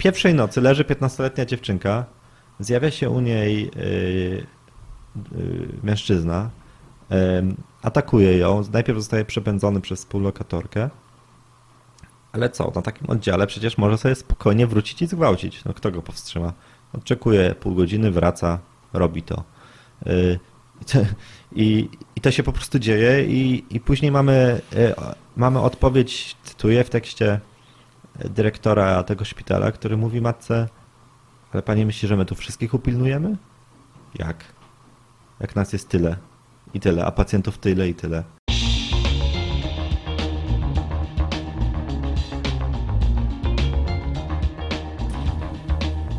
pierwszej nocy leży 15-letnia dziewczynka, zjawia się u niej yy, yy, mężczyzna, atakuje ją, najpierw zostaje przepędzony przez współlokatorkę, ale co, na takim oddziale przecież może sobie spokojnie wrócić i zgwałcić. No kto go powstrzyma? Oczekuje pół godziny, wraca, robi to. Yy, I, I to się po prostu dzieje i, i później mamy, mamy odpowiedź, cytuję w tekście dyrektora tego szpitala, który mówi matce, ale pani myśli, że my tu wszystkich upilnujemy? Jak? Jak nas jest tyle i tyle, a pacjentów tyle i tyle.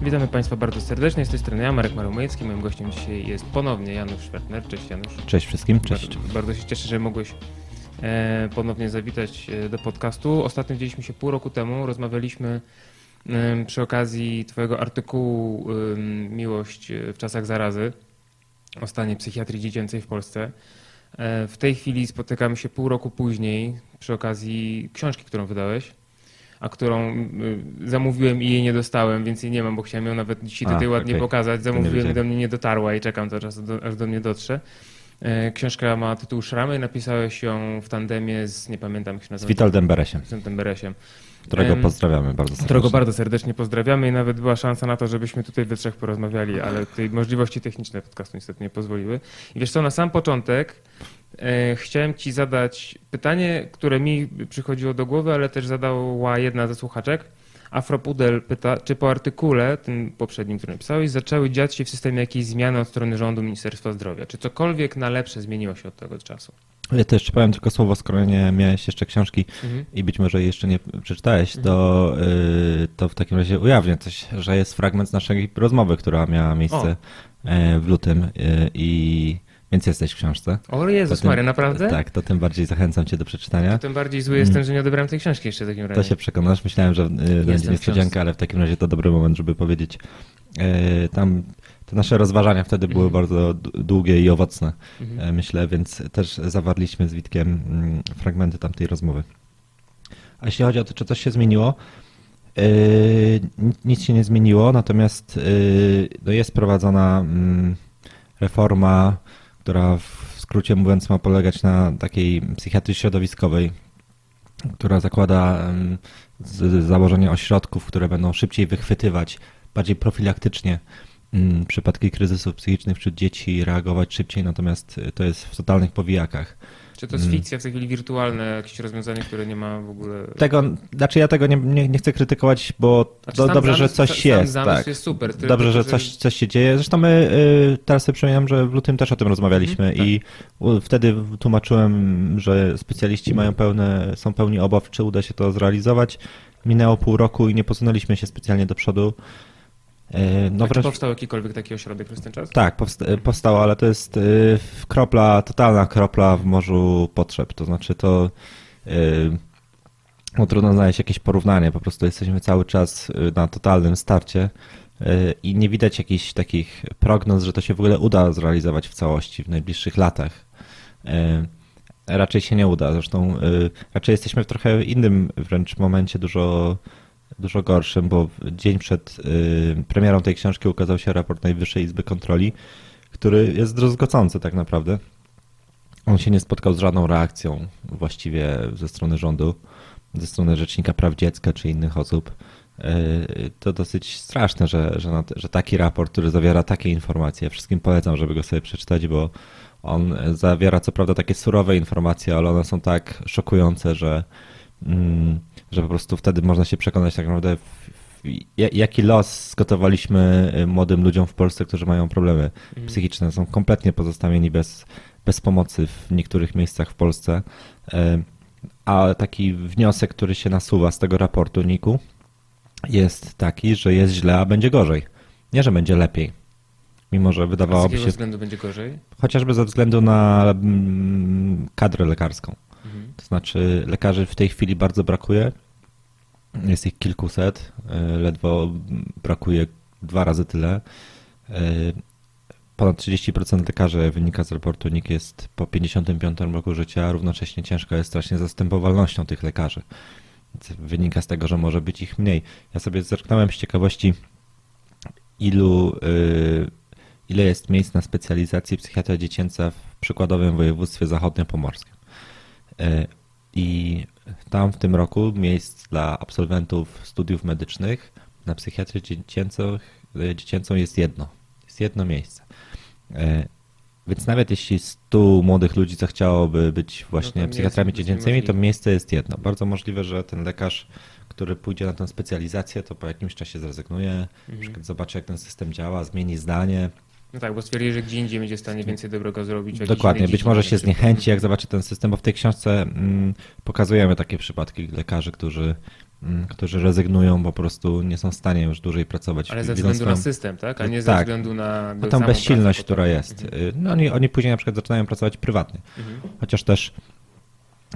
Witamy Państwa bardzo serdecznie. Z tej strony ja, Marek Maromojecki. Moim gościem dzisiaj jest ponownie Janusz Szwertner. Cześć Janusz. Cześć wszystkim, cześć. Bardzo, bardzo się cieszę, że mogłeś ponownie zawitać e, do podcastu. Ostatnio widzieliśmy się pół roku temu. Rozmawialiśmy e, przy okazji Twojego artykułu Miłość w czasach zarazy o stanie psychiatrii dziecięcej w Polsce. W tej chwili spotykamy się pół roku później przy okazji książki, którą wydałeś a którą zamówiłem i jej nie dostałem, więc jej nie mam, bo chciałem ją nawet dzisiaj tutaj a, ładnie okay. pokazać. Zamówiłem i do mnie nie dotarła i czekam teraz, aż do mnie dotrze. E, książka ma tytuł Szramy, napisałeś ją w tandemie z, nie pamiętam jak się nazywa. Z Witoldem Beresiem. Z Beresiem. Którego pozdrawiamy bardzo serdecznie. Którego bardzo serdecznie pozdrawiamy i nawet była szansa na to, żebyśmy tutaj we trzech porozmawiali, ale tej możliwości techniczne podcastu niestety nie pozwoliły. I wiesz co, na sam początek e, chciałem ci zadać pytanie, które mi przychodziło do głowy, ale też zadała jedna ze słuchaczek. Afropudel pyta, czy po artykule, tym poprzednim, który napisałeś, zaczęły dziać się w systemie jakieś zmiany od strony rządu Ministerstwa Zdrowia? Czy cokolwiek na lepsze zmieniło się od tego czasu? Ja to jeszcze powiem tylko słowo, skoro nie miałeś jeszcze książki mhm. i być może jeszcze nie przeczytałeś, to, mhm. y, to w takim razie ujawnię coś, że jest fragment z naszej rozmowy, która miała miejsce o. E, w lutym y, i więc jesteś w książce. O Jezus tym, Maria, naprawdę? Tak, to tym bardziej zachęcam cię do przeczytania. To tym bardziej zły jestem, mm. że nie odebrałem tej książki jeszcze w takim razie. To się przekonasz. Myślałem, że y, będzie niespodzianka, ale w takim razie to dobry moment, żeby powiedzieć. Tam te nasze rozważania wtedy były mhm. bardzo długie i owocne, mhm. E, myślę, więc też zawarliśmy z Witkiem mm, fragmenty tamtej rozmowy. A jeśli chodzi o to, czy coś się zmieniło, e, nic się nie zmieniło, natomiast e, no jest prowadzona mm, reforma, która w skrócie mówiąc ma polegać na takiej psychiatrii środowiskowej, która zakłada założenie ośrodków, które będą szybciej wychwytywać, bardziej profilaktycznie przypadki kryzysów psychicznych wśród dzieci reagować szybciej, natomiast to jest w totalnych powijakach. Czy to jest mm. fikcja, w tej chwili wirtualne, jakieś rozwiązanie, które nie ma w ogóle. Tego, znaczy ja tego nie, nie, nie chcę krytykować, bo znaczy do, dobrze, zamysł, że coś jest. tak. jest super. Dobrze, że coś, coś się dzieje. Zresztą my y, teraz sobie przypominam, że w lutym też o tym rozmawialiśmy mm, i tak. wtedy tłumaczyłem, że specjaliści mają pełne, są pełni obaw, czy uda się to zrealizować. Minęło pół roku i nie posunęliśmy się specjalnie do przodu. E, no wreszcie... powstał jakikolwiek taki ośrodek przez ten czas? Tak, powstało, ale to jest e, kropla, totalna kropla w morzu potrzeb. To znaczy to e, no, trudno znaleźć jakieś porównanie. Po prostu jesteśmy cały czas na totalnym starcie i nie widać jakichś takich prognoz, że to się w ogóle uda zrealizować w całości w najbliższych latach. Raczej się nie uda. Zresztą raczej jesteśmy w trochę innym wręcz momencie, dużo dużo gorszym, bo dzień przed y, premierą tej książki ukazał się raport Najwyższej Izby Kontroli, który jest druzgocący tak naprawdę. On się nie spotkał z żadną reakcją właściwie ze strony rządu, ze strony Rzecznika Praw Dziecka czy innych osób. Y, to dosyć straszne, że, że, że taki raport, który zawiera takie informacje, wszystkim polecam, żeby go sobie przeczytać, bo on zawiera co prawda takie surowe informacje, ale one są tak szokujące, że mm, że po prostu wtedy można się przekonać tak naprawdę, jaki los zgotowaliśmy y, młodym ludziom w Polsce, którzy mają problemy mhm. psychiczne. Są kompletnie pozostawieni bez, bez pomocy w niektórych miejscach w Polsce. Y, a taki wniosek, który się nasuwa z tego raportu NIK-u jest taki, że jest źle, a będzie gorzej. Nie, że będzie lepiej. Mimo, że wydawałoby się. Z jakiego względu będzie gorzej? Chociażby ze względu na mm, kadrę lekarską. To znaczy lekarzy w tej chwili bardzo brakuje. Jest ich kilkuset, e, ledwo brakuje dwa razy tyle. E, ponad 30% lekarzy wynika z raportu NIK jest po 55 roku życia, równocześnie ciężko jest strasznie zastępowalnością tych lekarzy. wynika z tego, że może być ich mniej. Ja sobie zerknąłem z ciekawości, ilu, y, ile jest miejsc na specjalizacji psychiatria dziecięca w przykładowym województwie zachodniopomorskim. Y, I tam w tym roku miejsc dla absolwentów studiów medycznych na psychiatrię dziecięcą, dziecięcą jest jedno. Jest jedno miejsce. Więc nawet jeśli 100 młodych ludzi zechciałoby być właśnie no psychiatrami dziecięcymi, to miejsce jest jedno. Bardzo możliwe, że ten lekarz, który pójdzie na tę specjalizację, to po jakimś czasie zrezygnuje, mhm. zobaczy jak ten system działa, zmieni zdanie. No tak, bo stwierdzi, że gdzie indziej będzie w stanie więcej dobrego zrobić. Dokładnie, być może się zniechęci, jak zobaczy ten system, bo w tej książce mm, pokazujemy takie przypadki lekarzy, którzy Mm, którzy rezygnują, po prostu nie są w stanie już dłużej pracować. Ale ze względu swoją... na system, tak? A nie tak. ze względu na. No tą bezsilność, która jest. Mhm. No oni, oni później na przykład zaczynają pracować prywatnie. Mhm. Chociaż też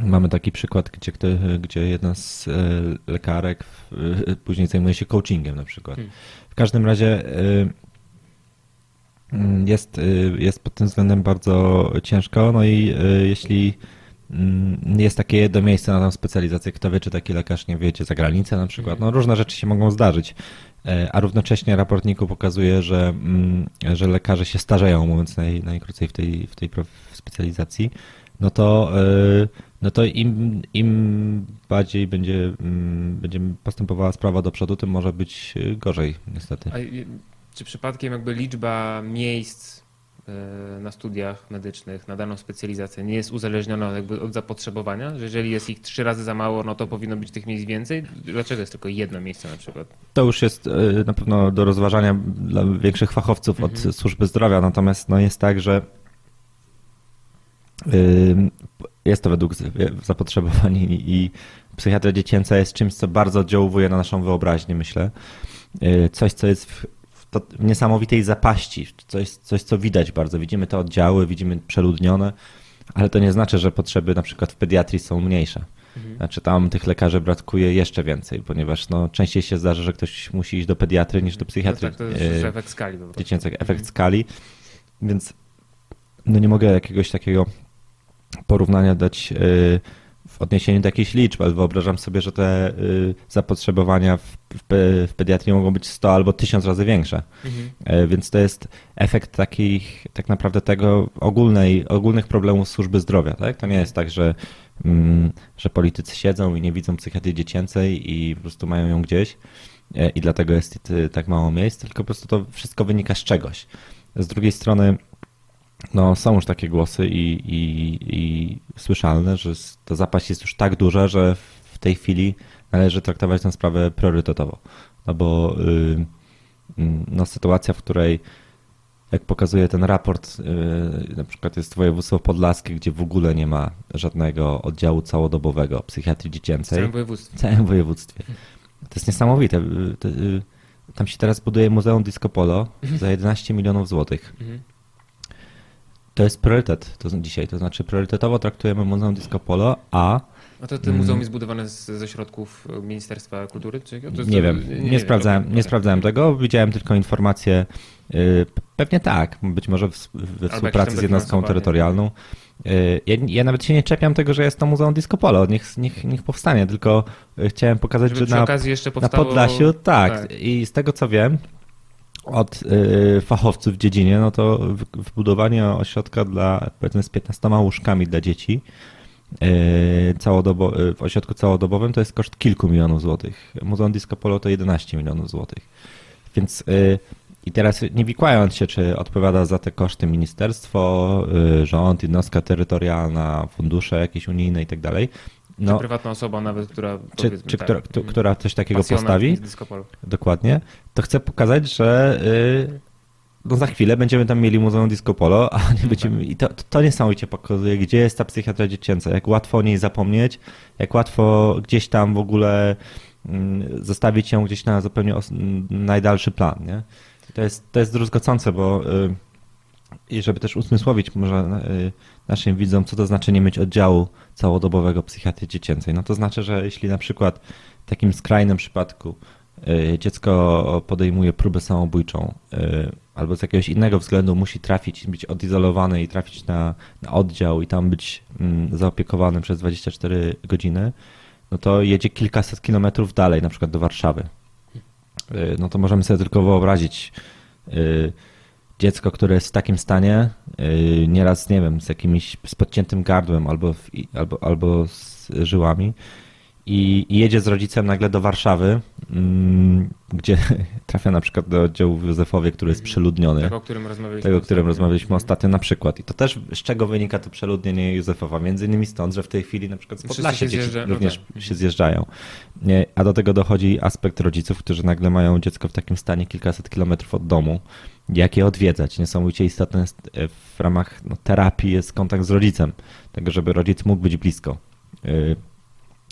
mamy taki przykład, gdzie, gdzie jedna z e, lekarek e, później zajmuje się coachingiem na przykład. Mhm. W każdym razie e, jest, jest pod tym względem bardzo ciężko. No i jeśli Mm, jest takie jedno miejsce na tą specjalizację. Kto wie, czy taki lekarz nie wyjedzie za granicę na przykład. No różne rzeczy się mogą zdarzyć. E, a równocześnie raportniku pokazuje, że, mm, że lekarze się starzeją, mówiąc naj, najkrócej w tej, w tej specjalizacji. No to, e, no to im, im bardziej będzie, mm, będzie postępowała sprawa do przodu, tym może być gorzej, niestety. Czy przypadkiem jakby liczba miejsc E, na studiach medycznych, na daną specjalizację nie jest uzależniona jakby od zapotrzebowania, że jeżeli jest ich trzy razy za mało, no to powinno być tych miejsc więcej. Dlaczego jest tylko jedno miejsce na przykład? To już jest e, na pewno do rozważania dla większych fachowców od mhm. służby zdrowia, natomiast no jest tak, że jest to według zapotrzebowań i psychiatria dziecięca jest czymś, co bardzo oddziałuje na naszą wyobraźnię, myślę. E, coś, co jest w to niesamowitej zapaści, coś, coś co widać bardzo. Widzimy te oddziały, widzimy przeludnione, ale to nie znaczy, że potrzeby na przykład w pediatrii są mniejsze. Mhm. Znaczy tam tych lekarzy brakuje jeszcze więcej, ponieważ no, częściej się zdarza, że ktoś musi iść do pediatry niż do psychiatry. No tak, to jest e, efekt skali. Dziecięcego, efekt mhm. skali, więc no nie mogę jakiegoś takiego porównania dać e, w odniesieniu do jakichś liczb, ale wyobrażam sobie, że te y, zapotrzebowania w, w, pediatrii mogą być 100 albo 1000 razy większe. Mhm. E, więc to jest efekt takich, tak naprawdę tego ogólnej, ogólnych problemów służby zdrowia. Tak? To nie jest tak, że, mm, że politycy siedzą i nie widzą psychiatrii dziecięcej i po prostu mają ją gdzieś e, i dlatego jest tak mało miejsc, tylko po prostu to wszystko wynika z czegoś. Z drugiej strony no, są już takie głosy i, i, i słyszalne, że ta zapaść jest już tak duża, że w tej chwili należy traktować tę sprawę priorytetowo. No bo yy, no, sytuacja, w której jak pokazuje ten raport, yy, na przykład jest województwo podlaskie, gdzie w ogóle nie ma żadnego oddziału całodobowego psychiatrii dziecięcej. W całym województwie. W całym województwie. To jest niesamowite. Y, tam się teraz buduje Muzeum Disco Polo za 11 milionów złotych. To jest priorytet to dzisiaj, to znaczy priorytetowo traktujemy Muzeum Disco Polo, a a to, to muzeum mm. jest zbudowane z, ze środków Ministerstwa Kultury? Czy to, nie, wiem, nie, nie, nie sprawdzałem, nie sprawdzałem tego, widziałem tylko informacje, yy, pewnie tak, być może w, we współpracy z jednostką terytorialną. Yy, ja, ja, nawet się nie czepiam tego, że jest to Muzeum Disco Polo, niech, niech, niech powstanie, tylko chciałem pokazać, Żeby że na, na Podlasiu, tak, tak, i z tego co wiem, od y, fachowców w dziedzinie, no to wbudowanie ośrodka dla, powiedzmy, z 15 łóżkami dla dzieci y, całodobo, y, w ośrodku całodobowym to jest koszt kilku milionów złotych. Muzeum Disco Polo to 11 milionów złotych. Więc i teraz nie wikłając się, czy odpowiada za te koszty ministerstwo, rząd, jednostka terytorialna, fundusze jakieś unijne i tak dalej, no, czy prywatna osoba nawet, która czy, czy tak, która, która coś takiego postawi, dokładnie, to chcę pokazać, że yy, no za chwilę będziemy tam mieli Muzeum Disco Polo, a nie no będziemy, tak. i to, to niesamowicie pokazuje, gdzie jest ta psychiatria dziecięca, jak łatwo o niej zapomnieć, jak łatwo gdzieś tam w ogóle yy, zostawić ją gdzieś na zupełnie najdalszy plan, nie? To jest, to jest druzgocące, bo yy, i żeby też usmysłowić może y, naszym widzom, co to znaczy nie mieć oddziału całodobowego psychiatrii dziecięcej. No to znaczy, że jeśli na przykład w takim skrajnym przypadku y, dziecko podejmuje próbę samobójczą y, albo z jakiegoś innego względu musi trafić, być odizolowane i trafić na, na oddział i tam być mm, zaopiekowany przez 24 godziny, no to jedzie kilkaset kilometrów dalej, na przykład do Warszawy. Y, No to możemy sobie tylko wyobrazić dziecko, które jest w takim stanie, y, nieraz, nie wiem, z jakimś, z podciętym gardłem albo, w, albo, albo z żyłami i, i jedzie z rodzicem nagle do Warszawy, mm, gdzie trafia na przykład do oddziału w Józefowie, który jest przeludniony Tego, o którym rozmawialiśmy. tego, o którym ostatnio. rozmawialiśmy ostatnio na przykład. I to też z czego wynika to przeludnienie Józefowa? Między innymi stąd, że w tej chwili na przykład z Podlasia dzieci zjeżdża- no również tak. się zjeżdżają. A do tego dochodzi aspekt rodziców, którzy nagle mają dziecko w takim stanie kilkaset kilometrów od domu. Jak je odwiedzać? Niesamowicie istotne jest e, w ramach no, terapii jest kontakt z rodzicem, tego żeby rodzic mógł być blisko.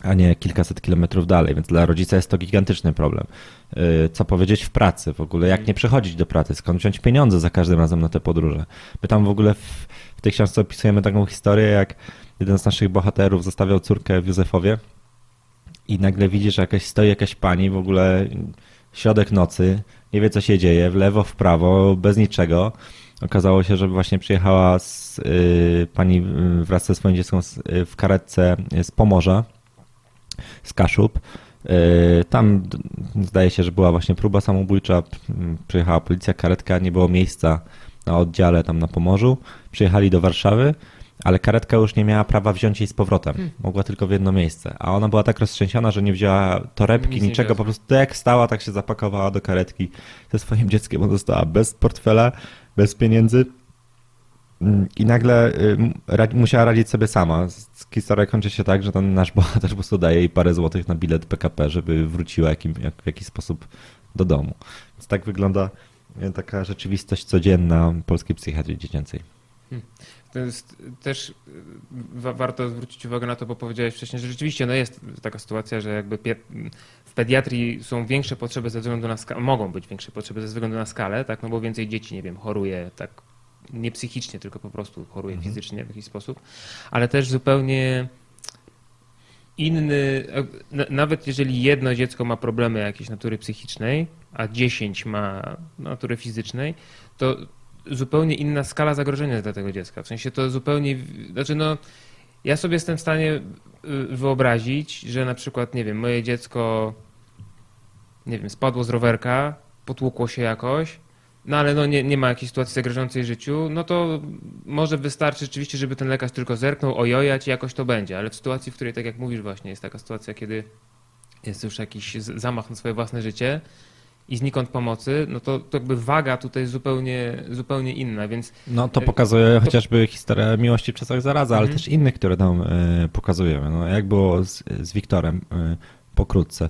Y, a nie kilkaset kilometrów dalej, więc dla rodzica jest to gigantyczny problem. Yy, Co powiedzieć w pracy w ogóle, jak nie przychodzić do pracy, skąd wziąć pieniądze za każdym razem na te podróże. My tam w ogóle w, w tej książce opisujemy taką historię, jak jeden z naszych bohaterów zostawiał córkę w Józefowie i nagle widzi, że jakaś, stoi jakaś pani w ogóle środek nocy, nie wie co się dzieje, w lewo, w prawo, bez niczego. Okazało się, że właśnie przyjechała z, yy, pani yy, wraz ze swoim dzieckiem z, yy, w karetce z Pomorza, z Kaszub. Yy, Tam zdaje się, że była właśnie próba samobójcza. Przyjechała policja, karetka, nie było miejsca na oddziale tam na Pomorzu. Przyjechali do Warszawy, ale karetka już nie miała prawa wziąć jej z powrotem. Mogła tylko w jedno miejsce. A ona była tak roztrzęsiona, że nie wzięła torebki, Nic niczego. Po prostu jak stała, tak się zapakowała do karetki ze swoim dzieckiem. Ona została bez portfela, bez pieniędzy. Mm, I nagle y, musiała radzić sobie sama. Historia kończy się tak, że ten nasz bohater po prostu daje jej parę złotych na bilet PKP, żeby wróciła jakim, jak, w jakiś sposób do domu. Więc tak wygląda y, taka rzeczywistość codzienna polskiej psychiatrii dziecięcej. To jest też y, wa- warto zwrócić uwagę na to, bo powiedziałeś wcześniej, że rzeczywiście no jest taka sytuacja, że jakby w pediatrii są większe potrzeby ze względu na skalę, mogą być większe potrzeby ze względu na skalę, tak, no bo więcej dzieci, nie wiem, choruje tak nie psychicznie, tylko po prostu choruje fizycznie w jakiś sposób, ale też zupełnie inny, na- nawet jeżeli jedno dziecko ma problemy jakieś natury psychicznej, a 10 ma natury fizycznej, to zupełnie inna skala zagrożenia dla tego dziecka. W sensie to zupełnie, znaczy no, ja sobie jestem w stanie y, wyobrazić, że na przykład, nie wiem, moje dziecko, nie wiem, spadło z rowerka, potłukło się jakoś, no ale no nie, nie ma jakiejś sytuacji zagrażającej życiu, no to może wystarczy rzeczywiście, żeby ten lekarz tylko zerknął, ojojać i jakoś to będzie, ale w sytuacji, w której, tak jak mówisz właśnie, jest taka sytuacja, kiedy jest już jakiś zamach na swoje własne życie i znikąd pomocy, no to, to jakby waga tutaj jest zupełnie, zupełnie inna, więc No to Y, pokazuje chociażby historię miłości w czasach zaraza, ale Mhm. też innych, które tam y, pokazujemy. No, jak było z, z Wiktorem y, pokrótce.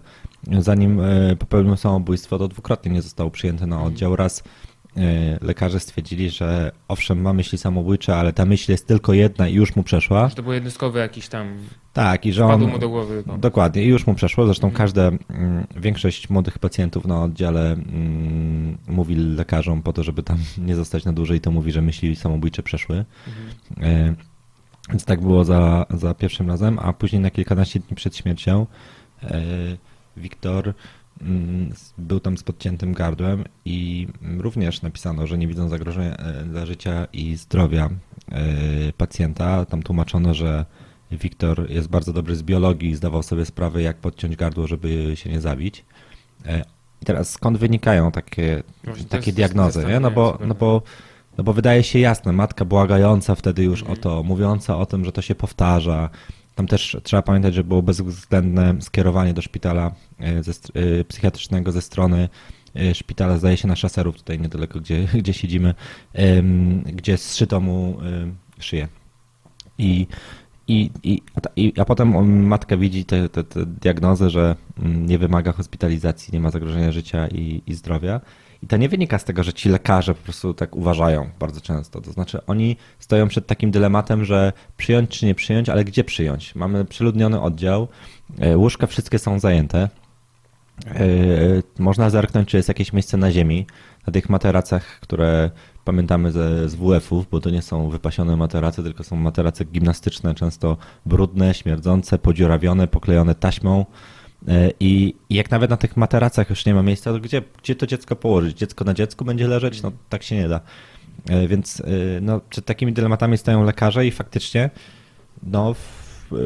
Zanim y, popełnił samobójstwo, to dwukrotnie nie został przyjęty na oddział. Raz y, lekarze stwierdzili, że owszem, ma myśli samobójcze, ale ta myśl jest tylko jedna i już mu przeszła. że to był jednostkowy jakiś tam, Tak, i że on... mu do głowy. No. Dokładnie, i już mu przeszło. Zresztą Mhm. każde, mm, większość młodych pacjentów na oddziale mm, mówi lekarzom po to, żeby tam nie zostać na dłużej, to mówi, że myśli samobójcze przeszły. Mhm. E, Więc tak było za, za pierwszym razem, a później na kilkanaście dni przed śmiercią e, Wiktor mm, był tam z podciętym gardłem i również napisano, że nie widzą zagrożenia e, dla życia i zdrowia e, pacjenta. Tam tłumaczono, że Wiktor jest bardzo dobry z biologii i zdawał sobie sprawę, jak podciąć gardło, żeby się nie zabić. E, I teraz skąd wynikają takie, Właśnie takie jest diagnozy? Nie? No, bo, no, bo, no bo wydaje się jasne, matka błagająca wtedy już o to, mówiąca o tym, że to się powtarza. Tam też trzeba pamiętać, że było bezwzględne skierowanie do szpitala e, ze, e, psychiatrycznego ze strony e, szpitala, zdaje się na szaserów, tutaj niedaleko, gdzie, gdzie siedzimy, gdzie zszyto mu szyję. I, i, i, i, a potem on- matka widzi tę diagnozę, że mm, nie wymaga hospitalizacji, nie ma zagrożenia życia i, i zdrowia. I to nie wynika z tego, że ci lekarze po prostu tak uważają bardzo często. To znaczy oni stoją przed takim dylematem, że przyjąć czy nie przyjąć, ale gdzie przyjąć? Mamy przeludniony oddział, e, łóżka wszystkie są zajęte. E, Można zerknąć, czy jest jakieś miejsce na ziemi, na tych materacach, które pamiętamy ze, z WF-ów, bo to nie są wypasione materace, tylko są materace gimnastyczne, często brudne, śmierdzące, podziurawione, poklejone taśmą. E, I i jak nawet na tych materacach już nie ma miejsca, to gdzie, gdzie to dziecko położyć? Dziecko na dziecku będzie leżeć? No tak się nie da. E, Więc e, no, przed takimi dylematami stają lekarze i faktycznie no,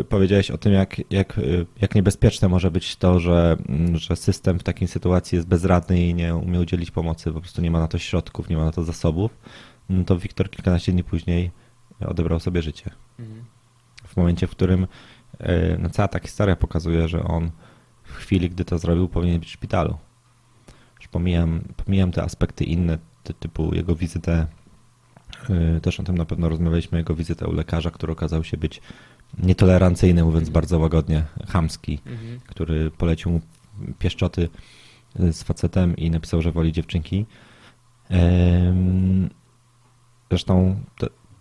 powiedziałeś o tym, jak, jak, jak niebezpieczne może być to, że, mm, że system w takiej sytuacji jest bezradny i nie umie udzielić pomocy, po prostu nie ma na to środków, nie ma na to zasobów, no to Wiktor kilkanaście dni później odebrał sobie życie. Mhm. W momencie, w którym no, cała ta historia pokazuje, że on w chwili, gdy to zrobił, powinien być w szpitalu. Już pomijam, pomijam te aspekty inne, typu jego wizytę Y, też o tym na pewno rozmawialiśmy, jego wizytę u lekarza, który okazał się być nietolerancyjny, mówiąc bardzo łagodnie, chamski, mhm. który polecił mu pieszczoty z facetem i napisał, że woli dziewczynki. Zresztą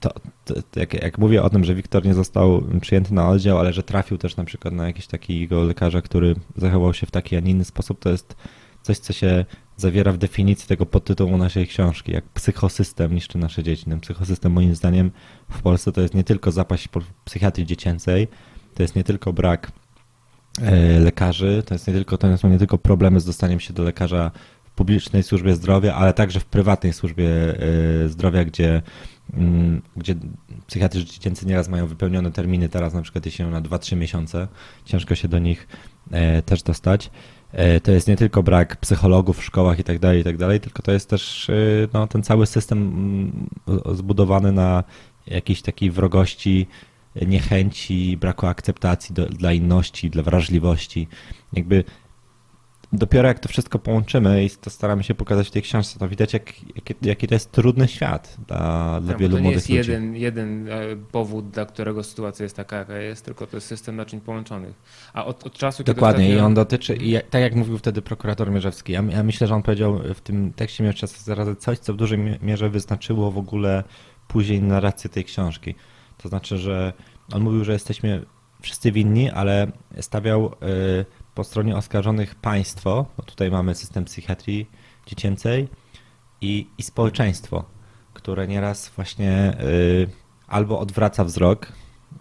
to, to, to, jak, jak, mówię o tym, że Wiktor nie został przyjęty na oddział, ale że trafił też na przykład na jakiś takiego lekarza, który zachował się w taki, a nie inny sposób, to jest coś, co się zawiera w definicji tego podtytułu naszej książki, jak psychosystem niszczy nasze dzieci. Ten psychosystem moim zdaniem w Polsce to jest nie tylko zapaść psychiatrii dziecięcej, to jest nie tylko brak e, lekarzy, to jest nie tylko, to są nie tylko problemy z dostaniem się do lekarza w publicznej służbie zdrowia, ale także w prywatnej służbie e, zdrowia, gdzie, gdzie psychiatrzy dziecięcy nieraz mają wypełnione terminy, teraz na przykład jeśli na 2-3 miesiące, ciężko się do nich e, też dostać. E, to jest nie tylko brak psychologów w szkołach i tak dalej, i tak dalej, tylko to jest też e, no, ten cały system mm, zbudowany na jakiejś takiej wrogości, niechęci, braku akceptacji do, dla inności, dla wrażliwości. Jakby dopiero jak to wszystko połączymy i to staramy się pokazać w tej książce, to widać, jak, jaki, jaki to jest trudny świat dla, dla tak, wielu młodych ludzi. To nie jest jeden, jeden e, powód, dla którego sytuacja jest taka, jaka jest, tylko to jest system naczyń połączonych. A od, od czasu, kiedy Dokładnie i on dotyczy, i tak jak mówił wtedy prokurator Mierzewski, ja, ja myślę, że on powiedział w tym tekście miał czas zarazem coś, co w dużej mierze wyznaczyło w ogóle później narrację tej książki. To znaczy, że on mówił, że jesteśmy wszyscy winni, ale stawiał... Yy, po stronie oskarżonych państwo, bo tutaj mamy system psychiatrii dziecięcej i, i społeczeństwo, które nieraz właśnie y, albo odwraca wzrok,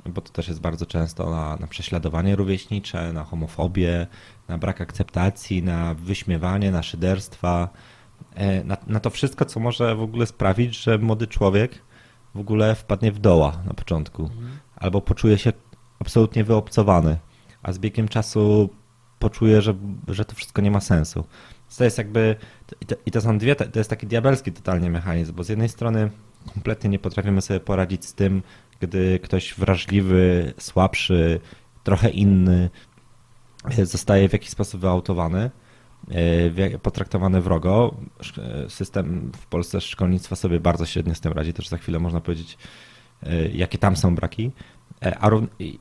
bo to też jest bardzo często na, na prześladowanie rówieśnicze, na homofobię, na brak akceptacji, na wyśmiewanie, na szyderstwa, y, na, na to wszystko, co może w ogóle sprawić, że młody człowiek w ogóle wpadnie w doła na początku, mhm. albo poczuje się absolutnie wyobcowany, a z biegiem czasu poczuje, że, że to wszystko nie ma sensu. To jest jakby, i to, i to są dwie, to jest taki diabelski totalnie mechanizm, bo z jednej strony kompletnie nie potrafimy sobie poradzić z tym, gdy ktoś wrażliwy, słabszy, trochę inny e, zostaje w jakiś sposób wyautowany, e, potraktowany wrogo. E, system w Polsce szkolnictwa sobie bardzo średnio z tym radzi, też za chwilę można powiedzieć, jakie tam są braki. E, a,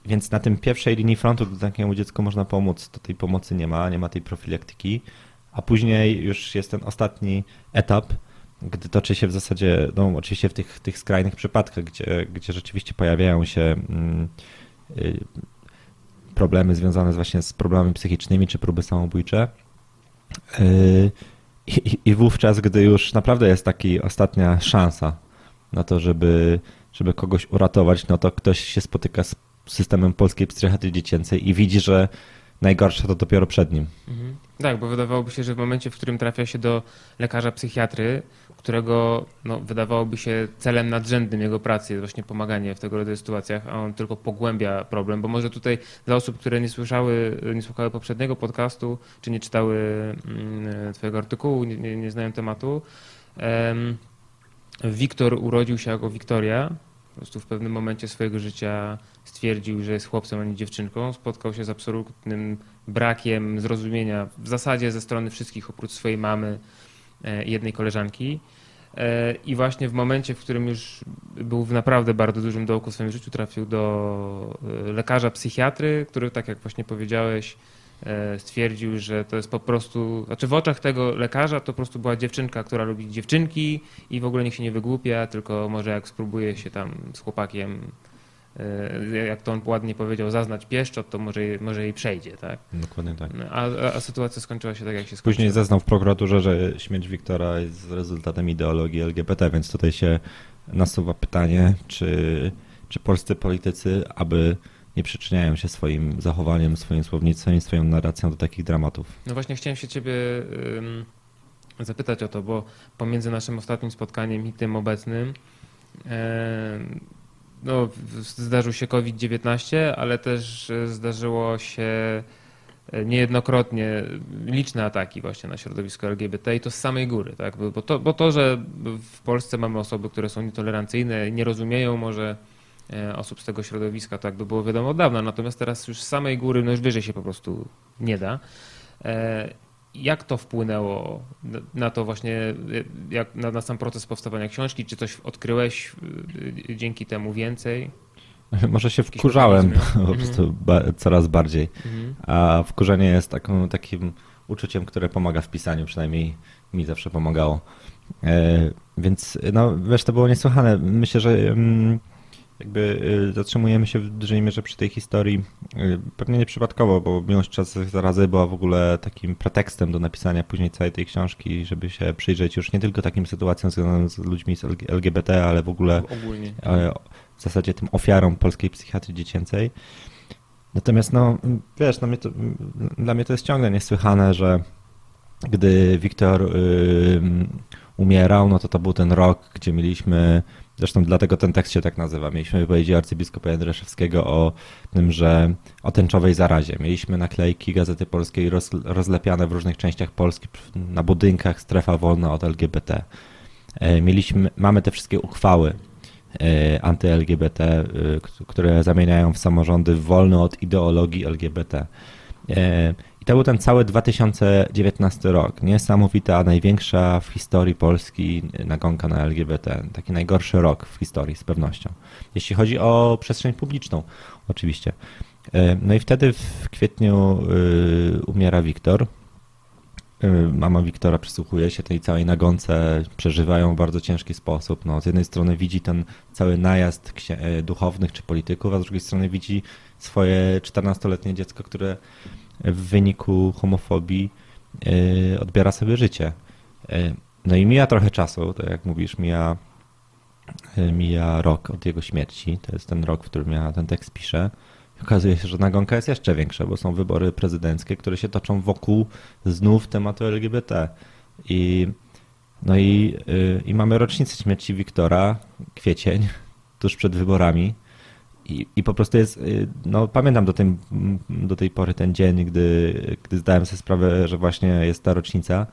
więc na tym pierwszej linii frontu, takiemu dziecku można pomóc, to tej pomocy nie ma, nie ma tej profilaktyki, a później już jest ten ostatni etap, gdy toczy się w zasadzie, no oczywiście w tych, tych skrajnych przypadkach, gdzie, gdzie rzeczywiście pojawiają się mm, y, problemy związane z właśnie z problemami psychicznymi czy próby samobójcze. Y, I, I wówczas, gdy już naprawdę jest taka ostatnia szansa na to, żeby żeby kogoś uratować, no to ktoś się spotyka z systemem polskiej psychiatrii dziecięcej i widzi, że najgorsze to dopiero przed nim. Mhm. Tak, bo wydawałoby się, że w momencie, w którym trafia się do lekarza psychiatry, którego no, wydawałoby się celem nadrzędnym jego pracy jest właśnie pomaganie w tego rodzaju sytuacjach, a on tylko pogłębia problem, bo może tutaj dla osób, które nie słyszały, nie słuchały poprzedniego podcastu, czy nie czytały mm, twojego artykułu, nie, nie, znają tematu, um, Wiktor urodził się jako Wiktoria. Po prostu w pewnym momencie swojego życia stwierdził, że jest chłopcem, a nie dziewczynką. Spotkał się z absolutnym brakiem zrozumienia w zasadzie ze strony wszystkich oprócz swojej mamy e, i jednej koleżanki. E, I właśnie w momencie, w którym już był w naprawdę bardzo dużym dołku w swoim życiu, trafił do e, lekarza psychiatry, który, tak jak właśnie powiedziałeś, stwierdził, że to jest po prostu, znaczy w oczach tego lekarza to po prostu była dziewczynka, która lubi dziewczynki i w ogóle niech się nie wygłupia, tylko może jak spróbuje się tam z chłopakiem, e, jak to on ładnie powiedział, zaznać pieszczot, to może, może jej przejdzie, tak? Dokładnie tak. A, a sytuacja skończyła się tak, jak się skończyła. Później zeznał w prokuraturze, że śmierć Wiktora jest rezultatem ideologii LGBT, więc tutaj się nasuwa pytanie, czy, czy polscy politycy, aby nie przyczyniają się swoim zachowaniem, swoim słownictwem i swoją narracją do takich dramatów. No właśnie chciałem się ciebie zapytać o to, bo pomiędzy naszym ostatnim spotkaniem i tym obecnym no, zdarzył się COVID-19, ale też zdarzyło się niejednokrotnie liczne ataki właśnie na środowisko LGBT i to z samej góry, tak? Bo to, bo to, że w Polsce mamy osoby, które są nietolerancyjne, nie rozumieją może e, osób z tego środowiska, tak by było wiadomo od dawna, natomiast teraz już z samej góry, no już wyżej się po prostu nie da. E, jak to wpłynęło na to właśnie, jak na, na sam proces powstawania książki? Czy coś odkryłeś e, dzięki temu więcej? Może się wkurzałem po mhm. prostu coraz bardziej. Mhm. A wkurzenie jest taką, takim uczuciem, które pomaga w pisaniu, przynajmniej mi zawsze pomagało. E, więc no wiesz, to było niesłychane. Myślę, że mm, jakby y, zatrzymujemy się w dużej mierze przy tej historii, y, pewnie nieprzypadkowo, bo Miłość Czas Zarazy była w ogóle takim pretekstem do napisania później całej tej książki, żeby się przyjrzeć już nie tylko takim sytuacjom związanym z ludźmi z LGBT, ale w ogóle Ogólnie. E, w zasadzie tym ofiarom polskiej psychiatrii dziecięcej. Natomiast no, wiesz, no mnie to, dla mnie to jest ciągle niesłychane, że gdy Wiktor y, umierał, no to to był ten rok, gdzie mieliśmy Zresztą dlatego ten tekst się tak nazywa. Mieliśmy wypowiedzi arcybiskupa Jędraszewskiego o tym, że o tęczowej zarazie. Mieliśmy naklejki Gazety Polskiej roz, rozlepiane w różnych częściach Polski na budynkach strefa wolna od LGBT. E, mieliśmy, mamy te wszystkie uchwały e, anty-LGBT, e, które zamieniają w samorządy wolne od ideologii LGBT. I to był ten cały 2019 rok. Niesamowita, największa w historii Polski nagonka na LGBT. Taki najgorszy rok w historii, z pewnością. Jeśli chodzi o przestrzeń publiczną, oczywiście. E, no i wtedy w kwietniu e, umiera Wiktor. E, mama Wiktora przysłuchuje się tej całej nagonce, przeżywają w bardzo ciężki sposób. No, z jednej strony widzi ten cały najazd duchownych czy polityków, a z drugiej strony widzi swoje 14-letnie dziecko, które w wyniku homofobii e, odbiera sobie życie. E, no i mija trochę czasu, tak jak mówisz, mija, e, mija rok od jego śmierci. To jest ten rok, w którym ja ten tekst piszę. Okazuje się, że nagonka jest jeszcze większa, bo są wybory prezydenckie, które się toczą wokół znów tematu LGBT. I, no i, i mamy rocznicę śmierci Wiktora, kwiecień, tuż przed wyborami. I, I po prostu jest, y, no pamiętam do, tym, do tej pory ten dzień, gdy, gdy zdałem sobie sprawę, że właśnie jest ta rocznica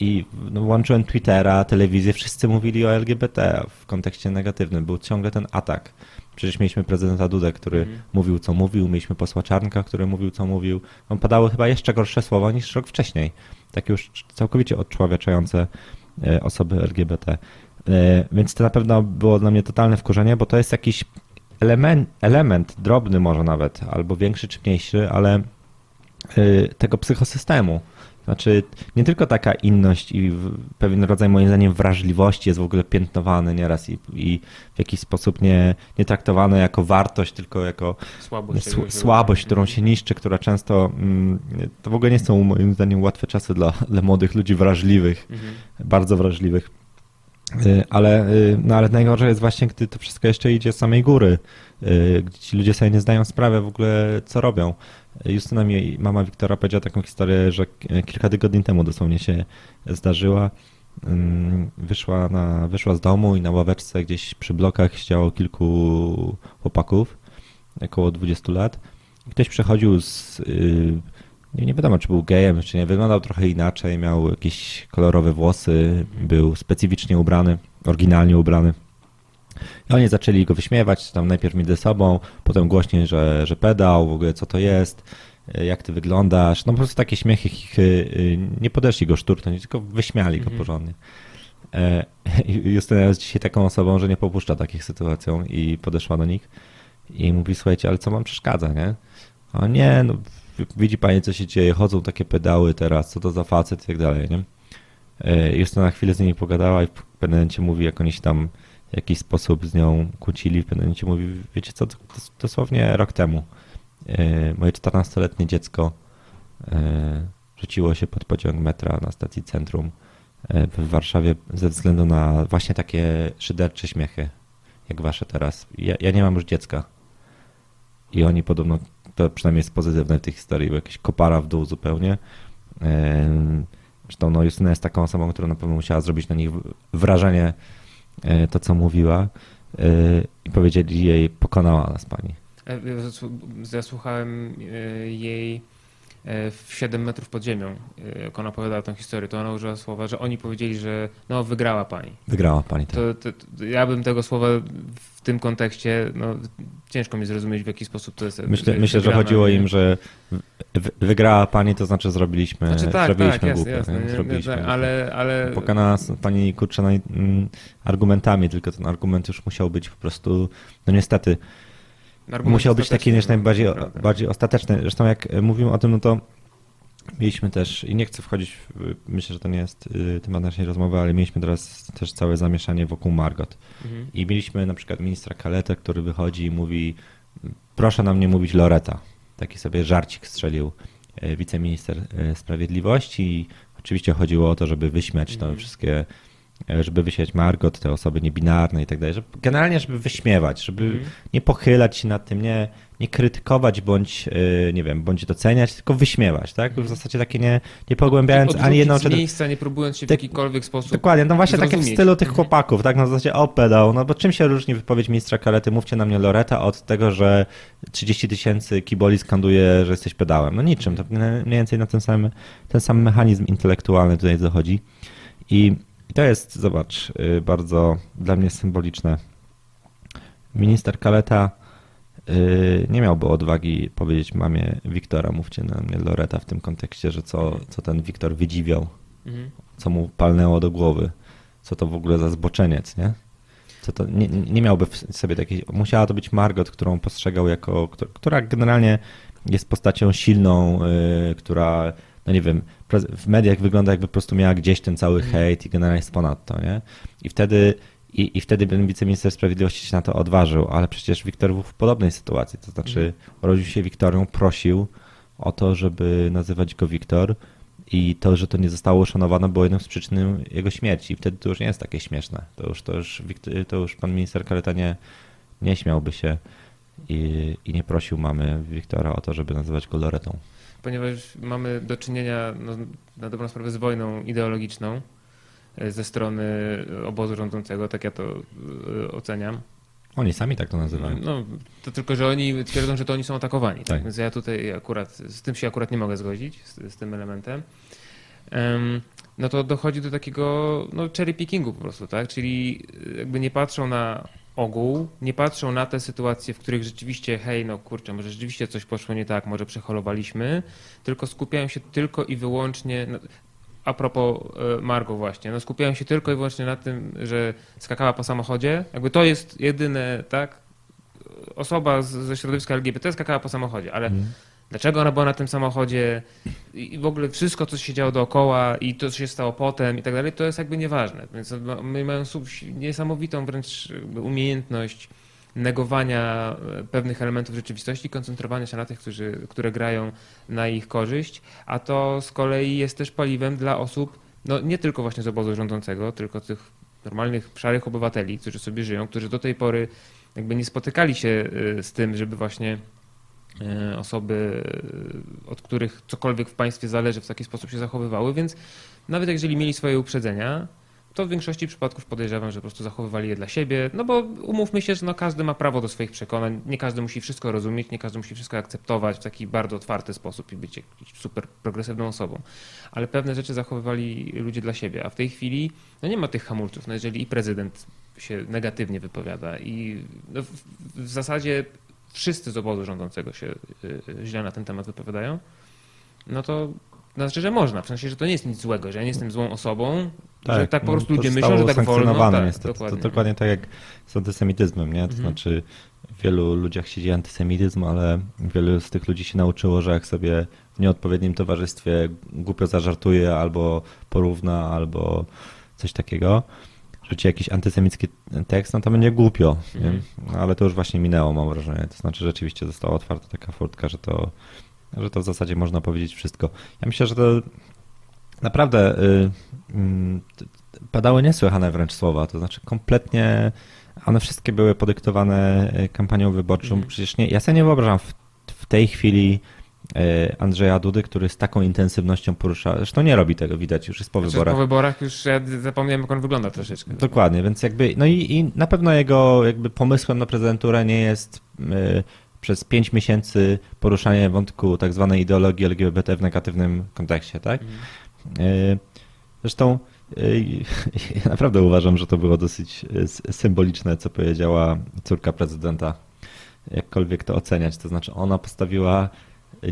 i no, włączyłem Twittera, telewizję, wszyscy mówili o LGBT w kontekście negatywnym, był ciągle ten atak. Przecież mieliśmy prezydenta Dudę, który mm. mówił co mówił, mieliśmy posła Czarnka, który mówił co mówił. On padały chyba jeszcze gorsze słowa niż rok wcześniej. Takie już całkowicie odczłowieczające e, osoby LGBT. E, więc to na pewno było dla mnie totalne wkurzenie, bo to jest jakiś element, element drobny może nawet, albo większy czy mniejszy, ale y, tego psychosystemu. Znaczy, nie tylko taka inność i pewien rodzaj, moim zdaniem, wrażliwości jest w ogóle piętnowany nieraz i, i w jakiś sposób nie, nie traktowane jako wartość, tylko jako słabość, słabość którą się niszczy, która często. Mm, to w ogóle nie są, moim zdaniem, łatwe czasy dla, dla młodych ludzi wrażliwych, mhm. bardzo wrażliwych. Y, ale, y, no ale najgorsze jest właśnie, gdy to wszystko jeszcze idzie z samej góry, y, gdzie ci ludzie sobie nie zdają sprawy w ogóle, co robią. Justyna mi, mama Wiktora powiedziała taką historię, że kilka tygodni temu dosłownie się zdarzyła. Wyszła, na, wyszła z domu i na ławeczce gdzieś przy blokach siedziało kilku chłopaków, około 20 lat. Ktoś przechodził z nie, nie wiadomo, czy był gejem, czy nie. Wyglądał trochę inaczej, miał jakieś kolorowe włosy, był specyficznie ubrany, oryginalnie ubrany. I oni zaczęli go wyśmiewać, tam najpierw między sobą, potem głośniej, że, że pedał, w ogóle co to jest, jak ty wyglądasz. No po prostu takie śmiechy, chichy, nie podeszli go szturchnąć, tylko wyśmiali go mhm. porządnie. E, Justyna jest dzisiaj taką osobą, że nie popuszcza takich sytuacjom i podeszła do nich i mówi, słuchajcie, ale co wam przeszkadza, nie? O nie, no widzi pani, co się dzieje, chodzą takie pedały teraz, co to za facet i tak dalej, nie? E, Justyna na chwilę z nimi pogadała i w pewnym momencie mówi, jak oni się tam w jakiś sposób z nią kłócili, w pewnym momencie mówi, wiecie co, dosłownie rok temu e, moje 14-letnie dziecko e, rzuciło się pod pociąg metra na stacji centrum w Warszawie ze względu na właśnie takie szydercze śmiechy, jak wasze teraz. Ja, ja nie mam już dziecka. I oni podobno przynajmniej jest pozytywne tej historii, bo jakieś kopara w dół zupełnie. Zresztą no, Justyna jest taką osobą, która na pewno musiała zrobić na nich wrażenie e, to, co mówiła. y, i powiedzieli jej, pokonała nas pani. E, Zasłuchałem e, jej e, w 7 metrów pod ziemią, e, jak ona opowiadała tę historię, to ona użyła słowa, że oni powiedzieli, że no wygrała pani. Wygrała pani tak. To, to, to ja bym tego słowa w tym kontekście, no ciężko mi zrozumieć w jaki sposób to jest. Myślę, e, myślę że wygrana, chodziło im, że wy- wygrała pani, to znaczy zrobiliśmy, Znaczy tak, zrobiliśmy tak, jasne, Zrobiliśmy tak, ale, ale Pokonała nas pani kurczę no, mm, argumentami, tylko ten argument już musiał być po prostu, no niestety, musiał być taki niż najbardziej no, prawda. bardziej ostateczny. Zresztą jak mówimy o tym, no to mieliśmy też, i nie chcę wchodzić, w, myślę, że to nie jest y, temat naszej rozmowy, ale mieliśmy teraz też całe zamieszanie wokół Margot. Mhm. I mieliśmy na przykład ministra Kaletę, który wychodzi i mówi, proszę nam nie mówić Loreta. Taki sobie żarcik strzelił e, wiceminister e, sprawiedliwości i oczywiście chodziło o to, żeby wyśmiać Mhm. wszystkie, e, żeby wyśmiać Margot, te osoby niebinarne i tak dalej, żeby, generalnie żeby wyśmiewać, żeby Mhm. nie pochylać się nad tym, nie, nie krytykować bądź, e, nie wiem, bądź doceniać, tylko wyśmiewać, tak? W zasadzie takie nie, nie pogłębiając ani jedną z miejsca, nie próbując się w jakikolwiek sposób Dokładnie, no właśnie takie w zrozumieć. stylu tych Mhm. chłopaków, tak? Na zasadzie o pedał, no bo czym się różni wypowiedź ministra Kalety, mówcie na mnie Loreta od tego, że 30 tysięcy kiboli skanduje, że jesteś pedałem. No niczym, to mniej więcej na ten sam, ten sam mechanizm intelektualny tutaj zachodzi. I, i to jest, zobacz, y, bardzo dla mnie symboliczne. Minister Kaleta y, nie miałby odwagi powiedzieć mamie Wiktora, mówcie na mnie Loreta w tym kontekście, że co, co ten Wiktor wydziwiał Mhm. co mu palnęło do głowy. Co to w ogóle za zboczeniec, nie? Co to, nie, nie miałby w sobie takiej. Musiała to być Margot, którą postrzegał jako. któ- która generalnie jest postacią silną, y, która, no nie wiem, w mediach wygląda jakby po prostu miała gdzieś ten cały hejt i generalnie jest ponad to, nie? I wtedy. I, I wtedy ten wiceminister sprawiedliwości się na to odważył, ale przecież Wiktor był w podobnej sytuacji. To znaczy, urodził się Wiktorią, prosił o to, żeby nazywać go Wiktor, i to, że to nie zostało uszanowane, było jedną z przyczyn jego śmierci. I wtedy to już nie jest takie śmieszne. To już, to już, to już pan minister Kaleta nie, nie śmiałby się i, i nie prosił mamy Wiktora o to, żeby nazywać go Loretą. Ponieważ mamy do czynienia no, na dobrą sprawę z wojną ideologiczną e, ze strony obozu rządzącego, tak ja to e, oceniam. Oni sami tak to nazywają. No, to tylko, że oni twierdzą, że to oni są atakowani. Tak? Tak. Więc ja tutaj akurat z tym się akurat nie mogę zgodzić, z, z tym elementem. Em, no to dochodzi do takiego no, cherry pickingu po prostu, tak? Czyli jakby nie patrzą na ogół, nie patrzą na te sytuacje, w których rzeczywiście, hej, no kurczę, może rzeczywiście coś poszło nie tak, może przeholowaliśmy, tylko skupiają się tylko i wyłącznie. No, a propos e, Margo właśnie, no skupiają się tylko i wyłącznie na tym, że skakała po samochodzie. Jakby to jest jedyne, tak? Osoba z, ze środowiska LGBT skakała po samochodzie, ale Mhm. Dlaczego ona była na tym samochodzie i w ogóle wszystko, co się działo dookoła i to, co się stało potem i tak dalej, to jest jakby nieważne. Więc my mają niesamowitą wręcz umiejętność negowania e, pewnych elementów rzeczywistości, koncentrowania się na tych, którzy, które grają na ich korzyść, a to z kolei jest też paliwem dla osób, no nie tylko właśnie z obozu rządzącego, tylko tych normalnych, szarych obywateli, którzy sobie żyją, którzy do tej pory jakby nie spotykali się y, z tym, żeby właśnie osoby, y, od których cokolwiek w państwie zależy, w taki sposób się zachowywały, więc nawet jeżeli mieli swoje uprzedzenia, to w większości przypadków podejrzewam, że po prostu zachowywali je dla siebie, no bo umówmy się, że no każdy ma prawo do swoich przekonań, nie każdy musi wszystko rozumieć, nie każdy musi wszystko akceptować w taki bardzo otwarty sposób i być jakimś super progresywną osobą, ale pewne rzeczy zachowywali ludzie dla siebie, a w tej chwili no nie ma tych hamulców, no jeżeli i prezydent się negatywnie wypowiada i no w, w zasadzie wszyscy z obozu rządzącego się y, y, źle na ten temat wypowiadają, no to znaczy, że można. W sensie, że to nie jest nic złego, że ja nie jestem złą osobą, że tak po no, prostu to ludzie myślą, że tak wolno. Tak, niestety. dokładnie. To dokładnie tak jak z antysemityzmem, nie? To Mhm. znaczy w wielu ludziach siedzi antysemityzm, ale wielu z tych ludzi się nauczyło, że jak sobie w nieodpowiednim towarzystwie głupio zażartuje albo porówna, albo coś takiego, rzuci jakiś antysemicki tekst, no to będzie głupio. Mhm. No, ale to już właśnie minęło, mam wrażenie. To znaczy rzeczywiście została otwarta taka furtka, że to, że to w zasadzie można powiedzieć wszystko. Ja myślę, że to naprawdę y, t- padały niesłychane wręcz słowa, to znaczy kompletnie one wszystkie były podyktowane y, kampanią wyborczą. Mhm. Przecież nie, ja sobie nie wyobrażam w, w tej chwili Andrzeja Dudy, który z taką intensywnością porusza. Zresztą nie robi tego, widać, już jest po Znaczy, wyborach. Po wyborach już ja zapomniałem, jak on wygląda troszeczkę. Dokładnie, więc jakby, no i, i na pewno jego jakby pomysłem na prezydenturę nie jest y, przez pięć miesięcy poruszanie wątku tak zwanej ideologii LGBT w negatywnym kontekście, tak? Y, zresztą y, ja naprawdę uważam, że to było dosyć symboliczne, co powiedziała córka prezydenta, jakkolwiek to oceniać, to znaczy ona postawiła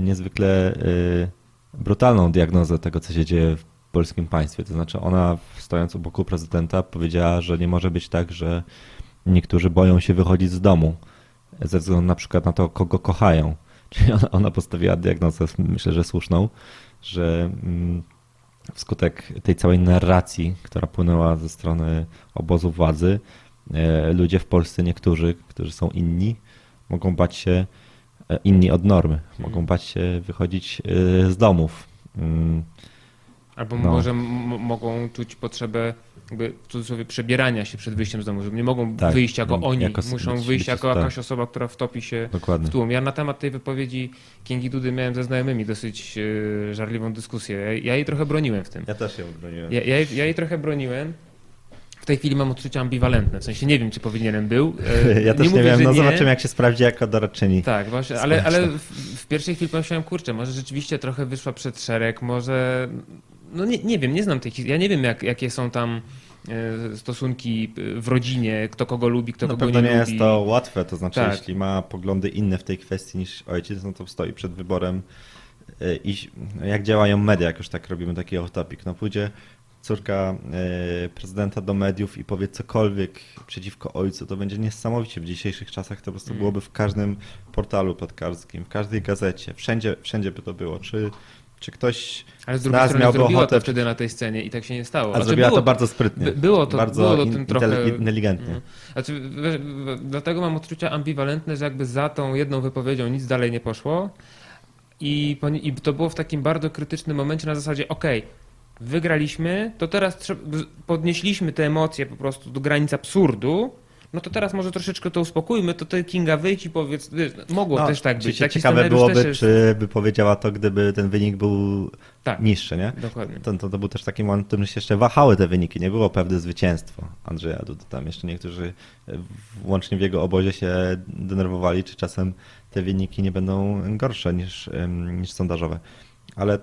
niezwykle y, brutalną diagnozę tego, co się dzieje w polskim państwie. To znaczy ona, stojąc u boku prezydenta, powiedziała, że nie może być tak, że niektórzy boją się wychodzić z domu ze względu na przykład na to, kogo kochają. Czyli ona, ona postawiła diagnozę, myślę, że słuszną, że mm, wskutek tej całej narracji, która płynęła ze strony obozu władzy, e, ludzie w Polsce, niektórzy, którzy są inni, mogą bać się, inni od normy, mogą bać się wychodzić e, z domów. Mm, Albo No. może mogą czuć potrzebę jakby w cudzysłowie przebierania się przed wyjściem z domu, że nie mogą Tak, wyjść jako oni, jako muszą być- wyjść być- jako tak. jakaś osoba, która wtopi się w Dokładnie. tłum. Ja na temat tej wypowiedzi Kingi Dudy miałem ze znajomymi dosyć e, żarliwą dyskusję. Ja, ja jej trochę broniłem w tym. Ja też ją broniłem. Ja, ja, ja jej trochę broniłem. W tej chwili mam odczucia ambiwalentne, w sensie nie wiem, czy powinienem był. E, Ja też nie, mówię, wiem, że no nie. zobaczymy jak się sprawdzi jako doradczyni. Tak, właśnie, ale, ale w, w pierwszej chwili pomyślałem, kurczę, może rzeczywiście trochę wyszła przed szereg, może, no nie, nie wiem, nie znam tej historii, ja nie wiem jak, jakie są tam e, stosunki w rodzinie, kto kogo lubi, kto Na kogo nie, nie lubi. jest to łatwe, to znaczy Tak. jeśli ma poglądy inne w tej kwestii niż ojciec, no to stoi przed wyborem i no, jak działają media, jak już tak robimy taki off-topic. No pójdzie córka y, prezydenta do mediów i powie cokolwiek przeciwko ojcu, to będzie niesamowicie w dzisiejszych czasach, to po prostu Mm. byłoby w każdym portalu plotkarskim, w każdej gazecie, wszędzie, wszędzie by to było. Czy, czy ktoś Ale z strony miałby ochotę- to wtedy na tej scenie i tak się nie stało. a Znaczy, zrobiła było to bardzo sprytnie, by- było to- bardzo było to in- trochę- inteligentnie. Mhm. Znaczy, dlatego mam odczucia ambiwalentne, że jakby za tą jedną wypowiedzią nic dalej nie poszło i, i to było w takim bardzo krytycznym momencie na zasadzie, okej, wygraliśmy, to teraz podnieśliśmy te emocje po prostu do granic absurdu, no to teraz może troszeczkę to uspokójmy, to ty Kinga wyjdź i powiedz, wiesz, mogło No, też tak być. Taki ciekawe byłoby, jest- czy by powiedziała to, gdyby ten wynik był Tak, niższy, nie? dokładnie. To, to, to był też taki moment, w którym się jeszcze wahały te wyniki. Nie było pewne zwycięstwo Andrzeja Dudy. Tam jeszcze niektórzy, e, włącznie w jego obozie, się denerwowali, czy czasem te wyniki nie będą gorsze niż, niż sondażowe. Ale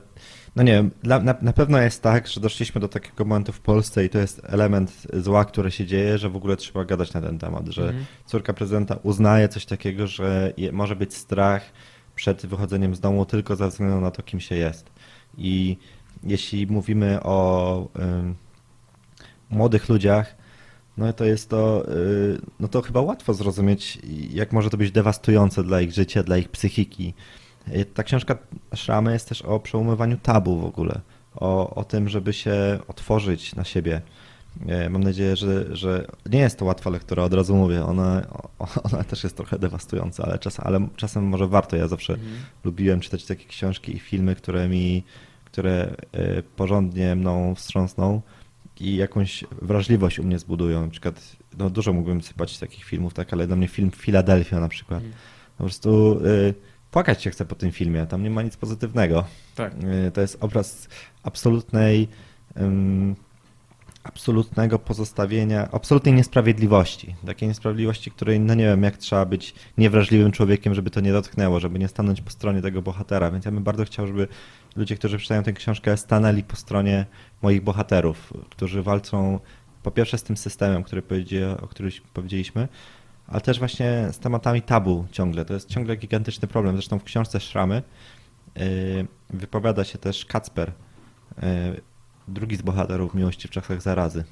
no nie wiem, na, na pewno jest tak, że doszliśmy do takiego momentu w Polsce i to jest element zła, które się dzieje, że w ogóle trzeba gadać na ten temat, że Mhm. córka prezydenta uznaje coś takiego, że je, może być strach przed wychodzeniem z domu tylko ze względu na to, kim się jest. I jeśli mówimy o młodych ludziach, no to jest to, y, no to chyba łatwo zrozumieć, jak może to być dewastujące dla ich życia, dla ich psychiki. Y, Ta książka Szramy jest też o przełamywaniu tabu w ogóle, o, o tym, żeby się otworzyć na siebie. Y, Mam nadzieję, że, że nie jest to łatwa lektura, od razu mówię, ona, ona też jest trochę dewastująca, ale, czas, ale czasem może warto. Ja zawsze Mhm. lubiłem czytać takie książki i filmy, które mi, które y, porządnie mną wstrząsną i jakąś wrażliwość u mnie zbudują. Na przykład, no dużo mógłbym sypać takich filmów, tak, ale dla mnie film Philadelphia na przykład. Mhm. Po prostu y, płakać się chce po tym filmie, tam nie ma nic pozytywnego. Tak. Y, To jest obraz absolutnej, ym, absolutnego pozostawienia, absolutnej niesprawiedliwości. Takiej niesprawiedliwości, której, no nie wiem, jak trzeba być niewrażliwym człowiekiem, żeby to nie dotknęło, żeby nie stanąć po stronie tego bohatera. Więc ja bym bardzo chciał, żeby ludzie, którzy czytają tę książkę, stanęli po stronie moich bohaterów, którzy walczą po pierwsze z tym systemem, który o którym powiedzieliśmy, ale też właśnie z tematami tabu ciągle. To jest ciągle gigantyczny problem. Zresztą w książce Szramy yy, wypowiada się też Kacper, yy, drugi z bohaterów Miłości w czasach zarazy.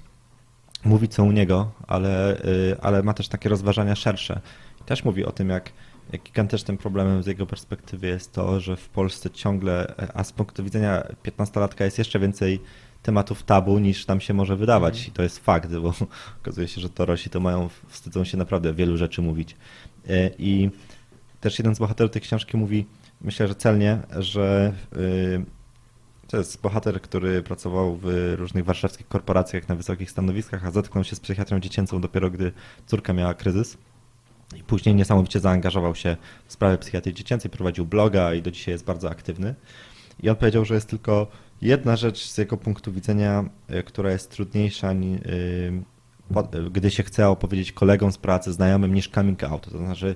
Mówi co u niego, ale, yy, ale ma też takie rozważania szersze. Też mówi o tym, jak, jak gigantycznym problemem z jego perspektywy jest to, że w Polsce ciągle, a z punktu widzenia 15-latka jest jeszcze więcej tematów tabu niż nam się może wydawać. Mhm. I to jest fakt, bo okazuje się, że Torosi to mają, wstydzą się naprawdę wielu rzeczy mówić. Yy, I też jeden z bohaterów tej książki mówi, myślę, że celnie, że yy, to jest bohater, który pracował w różnych warszawskich korporacjach na wysokich stanowiskach, a zetknął się z psychiatrią dziecięcą dopiero gdy córka miała kryzys. I później niesamowicie zaangażował się w sprawy psychiatrii dziecięcej, prowadził bloga i do dzisiaj jest bardzo aktywny. I on powiedział, że jest tylko jedna rzecz z jego punktu widzenia, y, która jest trudniejsza, y, gdy się chce opowiedzieć kolegom z pracy, znajomym, niż coming out. To znaczy,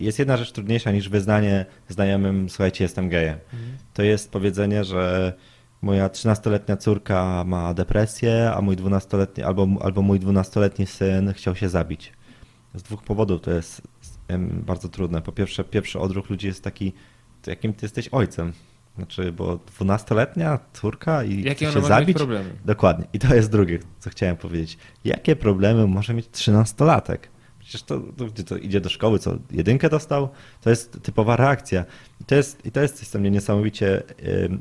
jest jedna rzecz trudniejsza niż wyznanie znajomym, słuchajcie, jestem gejem. Mhm. To jest powiedzenie, że moja 13-letnia córka ma depresję, a mój 12-letni, albo, albo mój 12-letni syn chciał się zabić. Z dwóch powodów to jest bardzo trudne. Po pierwsze, pierwszy odruch ludzi jest taki, jakim ty jesteś ojcem. Znaczy, bo 12-letnia córka i Jakie chce się zabić. problemy? Dokładnie. I to jest drugie, co chciałem powiedzieć. Jakie problemy może mieć 13-latek? Przecież to, to, to, idzie do szkoły, co jedynkę dostał, to jest typowa reakcja. I to jest, i to jest coś, co mnie niesamowicie yy,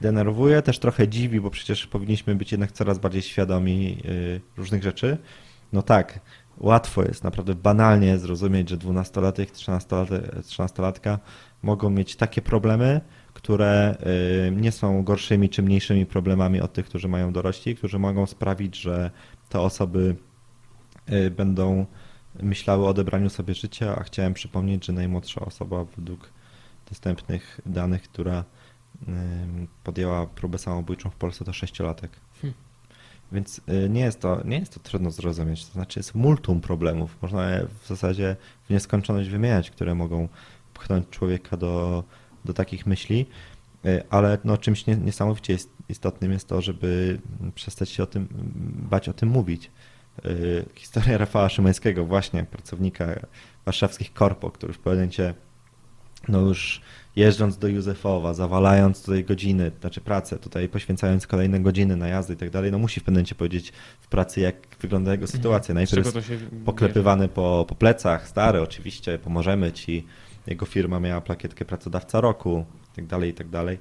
denerwuje, też trochę dziwi, bo przecież powinniśmy być jednak coraz bardziej świadomi yy, różnych rzeczy. No tak, łatwo jest, naprawdę banalnie zrozumieć, że 12-latek, 13-latka mogą mieć takie problemy, które y, nie są gorszymi czy mniejszymi problemami od tych, którzy mają dorośli, którzy mogą sprawić, że te osoby y, będą myślały o odebraniu sobie życia, a chciałem przypomnieć, że najmłodsza osoba według dostępnych danych, która y, podjęła próbę samobójczą w Polsce to sześciolatek. Hmm. Więc nie jest, to, nie jest to trudno zrozumieć. To znaczy jest multum problemów. Można je w zasadzie w nieskończoność wymieniać, które mogą pchnąć człowieka do do takich myśli, e, ale no, czymś niesamowicie istotnym jest to, żeby przestać się o tym, bać o tym mówić. E, historia Rafała Szymańskiego, właśnie pracownika warszawskich korpo, który w pewnym momencie no już jeżdżąc do Józefowa, zawalając tutaj godziny, znaczy pracę, tutaj poświęcając kolejne godziny na jazdy i tak dalej, no musi w pewnym momencie powiedzieć w pracy, jak wygląda jego mhm. sytuacja. Najpierw jest poklepywany po, po plecach, stary oczywiście, pomożemy ci, jego firma miała plakietkę pracodawca roku i tak dalej, i tak dalej.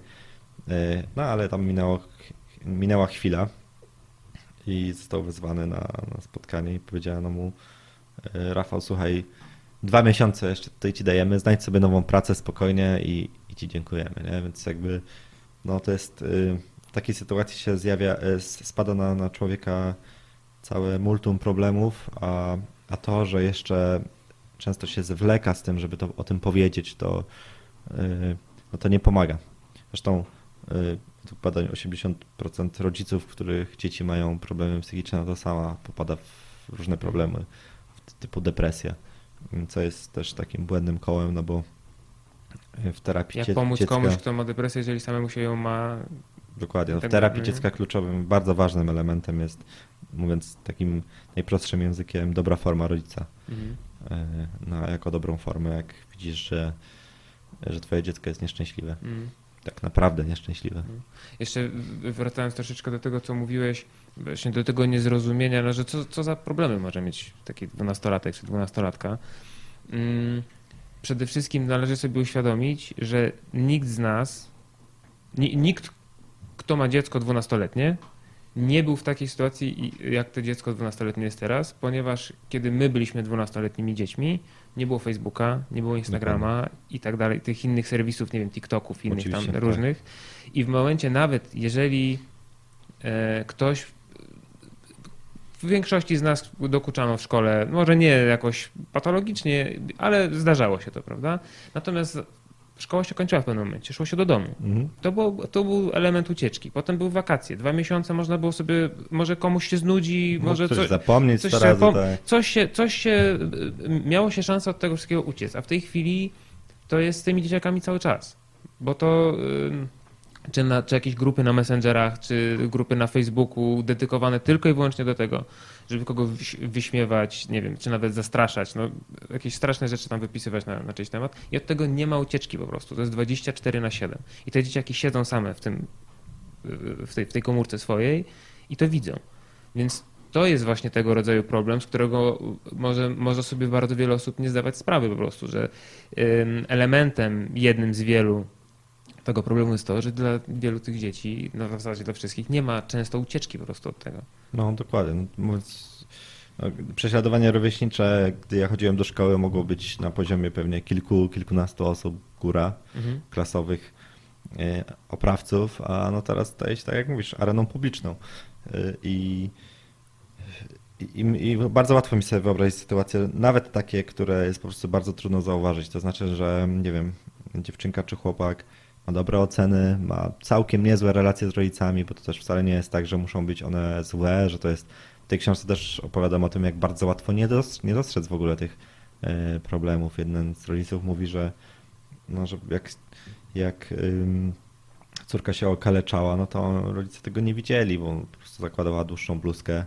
E, no ale tam minęło, minęła chwila i został wezwany na, na spotkanie i powiedziano mu e, Rafał, słuchaj, dwa miesiące jeszcze tutaj ci dajemy, znajdź sobie nową pracę spokojnie i, i ci dziękujemy, nie? Więc jakby no to jest y, w takiej sytuacji się zjawia, e, spada na, na człowieka całe multum problemów, a, a to, że jeszcze często się zwleka z tym, żeby to, o tym powiedzieć, to, yy, no to nie pomaga. Zresztą według badań 80% rodziców, których dzieci mają problemy psychiczne, no to sama popada w różne problemy typu depresja, co jest też takim błędnym kołem, no bo w terapii Jak pomóc dziecka... komuś, kto ma depresję, jeżeli samemu się ją ma... Dokładnie. No w tak terapii dziecka kluczowym, bardzo ważnym elementem jest, mówiąc takim najprostszym językiem, dobra forma rodzica. Mhm. E, na, jako dobrą formę, jak widzisz, że, że twoje dziecko jest nieszczęśliwe. Mm. Tak naprawdę nieszczęśliwe. Mm. Jeszcze wracając troszeczkę do tego, co mówiłeś, właśnie do tego niezrozumienia, no, że co, co za problemy może mieć taki dwunastolatek czy dwunastolatka. Mm, przede wszystkim należy sobie uświadomić, że nikt z nas, nikt, kto ma dziecko dwunastoletnie, nie był w takiej sytuacji, jak to dziecko 12-letnie jest teraz, ponieważ kiedy my byliśmy 12-letnimi dziećmi, nie było Facebooka, nie było Instagrama i tak dalej, tych innych serwisów, nie wiem, TikToków, innych Oczywiście, tam tak. różnych. I w momencie nawet, jeżeli e, ktoś w większości z nas dokuczano w szkole, może nie jakoś patologicznie, ale zdarzało się to, prawda? Natomiast szkoła się kończyła w pewnym momencie, szło się do domu. Mhm. To, był, to był element ucieczki. Potem były wakacje. Dwa miesiące można było sobie, może komuś się znudzi, Mógł może coś, zapomnieć coś, razy, tak. coś, się, coś się, miało się szansę od tego wszystkiego uciec, a w tej chwili to jest z tymi dzieciakami cały czas. Bo to czy, na, czy jakieś grupy na Messengerach, czy grupy na Facebooku dedykowane tylko i wyłącznie do tego, żeby kogo wyśmiewać, nie wiem, czy nawet zastraszać, no, jakieś straszne rzeczy tam wypisywać na, na czyjś temat i od tego nie ma ucieczki po prostu. To jest 24 na 7. I te dzieciaki siedzą same w tym, w tej, w tej komórce swojej i to widzą. Więc to jest właśnie tego rodzaju problem, z którego może, może sobie bardzo wiele osób nie zdawać sprawy po prostu, że elementem jednym z wielu tego problemu jest to, że dla wielu tych dzieci, no w zasadzie dla wszystkich, nie ma często ucieczki po prostu od tego. No dokładnie. No, no, prześladowanie rówieśnicze, gdy ja chodziłem do szkoły, mogło być na poziomie pewnie kilku, kilkunastu osób góra mhm. klasowych e, oprawców, a no teraz staje się, tak jak mówisz, areną publiczną. E, I i, I bardzo łatwo mi sobie wyobrazić sytuacje, nawet takie, które jest po prostu bardzo trudno zauważyć. To znaczy, że nie wiem, dziewczynka czy chłopak ma dobre oceny, ma całkiem niezłe relacje z rodzicami, bo to też wcale nie jest tak, że muszą być one złe, że to jest. W tej książce też opowiadam o tym, jak bardzo łatwo nie, nie dostrzec w ogóle tych e, problemów. Jeden z rodziców mówi, że, no, że jak, jak córka się okaleczała, no to rodzice tego nie widzieli, bo po prostu zakładała dłuższą bluzkę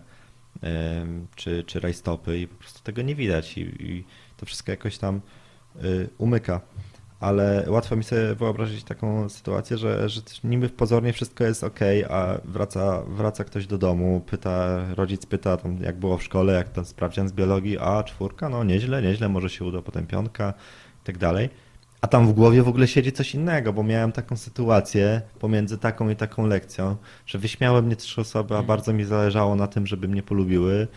czy, czy rajstopy i po prostu tego nie widać i, i to wszystko jakoś tam y, umyka. Ale łatwo mi sobie wyobrazić taką sytuację, że, że niby pozornie wszystko jest ok, a wraca, wraca ktoś do domu, pyta, rodzic pyta tam jak było w szkole, jak tam sprawdzian z biologii, a czwórka, no nieźle, nieźle, może się uda potem piątka i tak dalej a tam w głowie w ogóle siedzi coś innego, bo miałem taką sytuację pomiędzy taką i taką lekcją, że wyśmiały mnie trzy osoby, a mhm. bardzo mi zależało na tym, żeby mnie polubiły.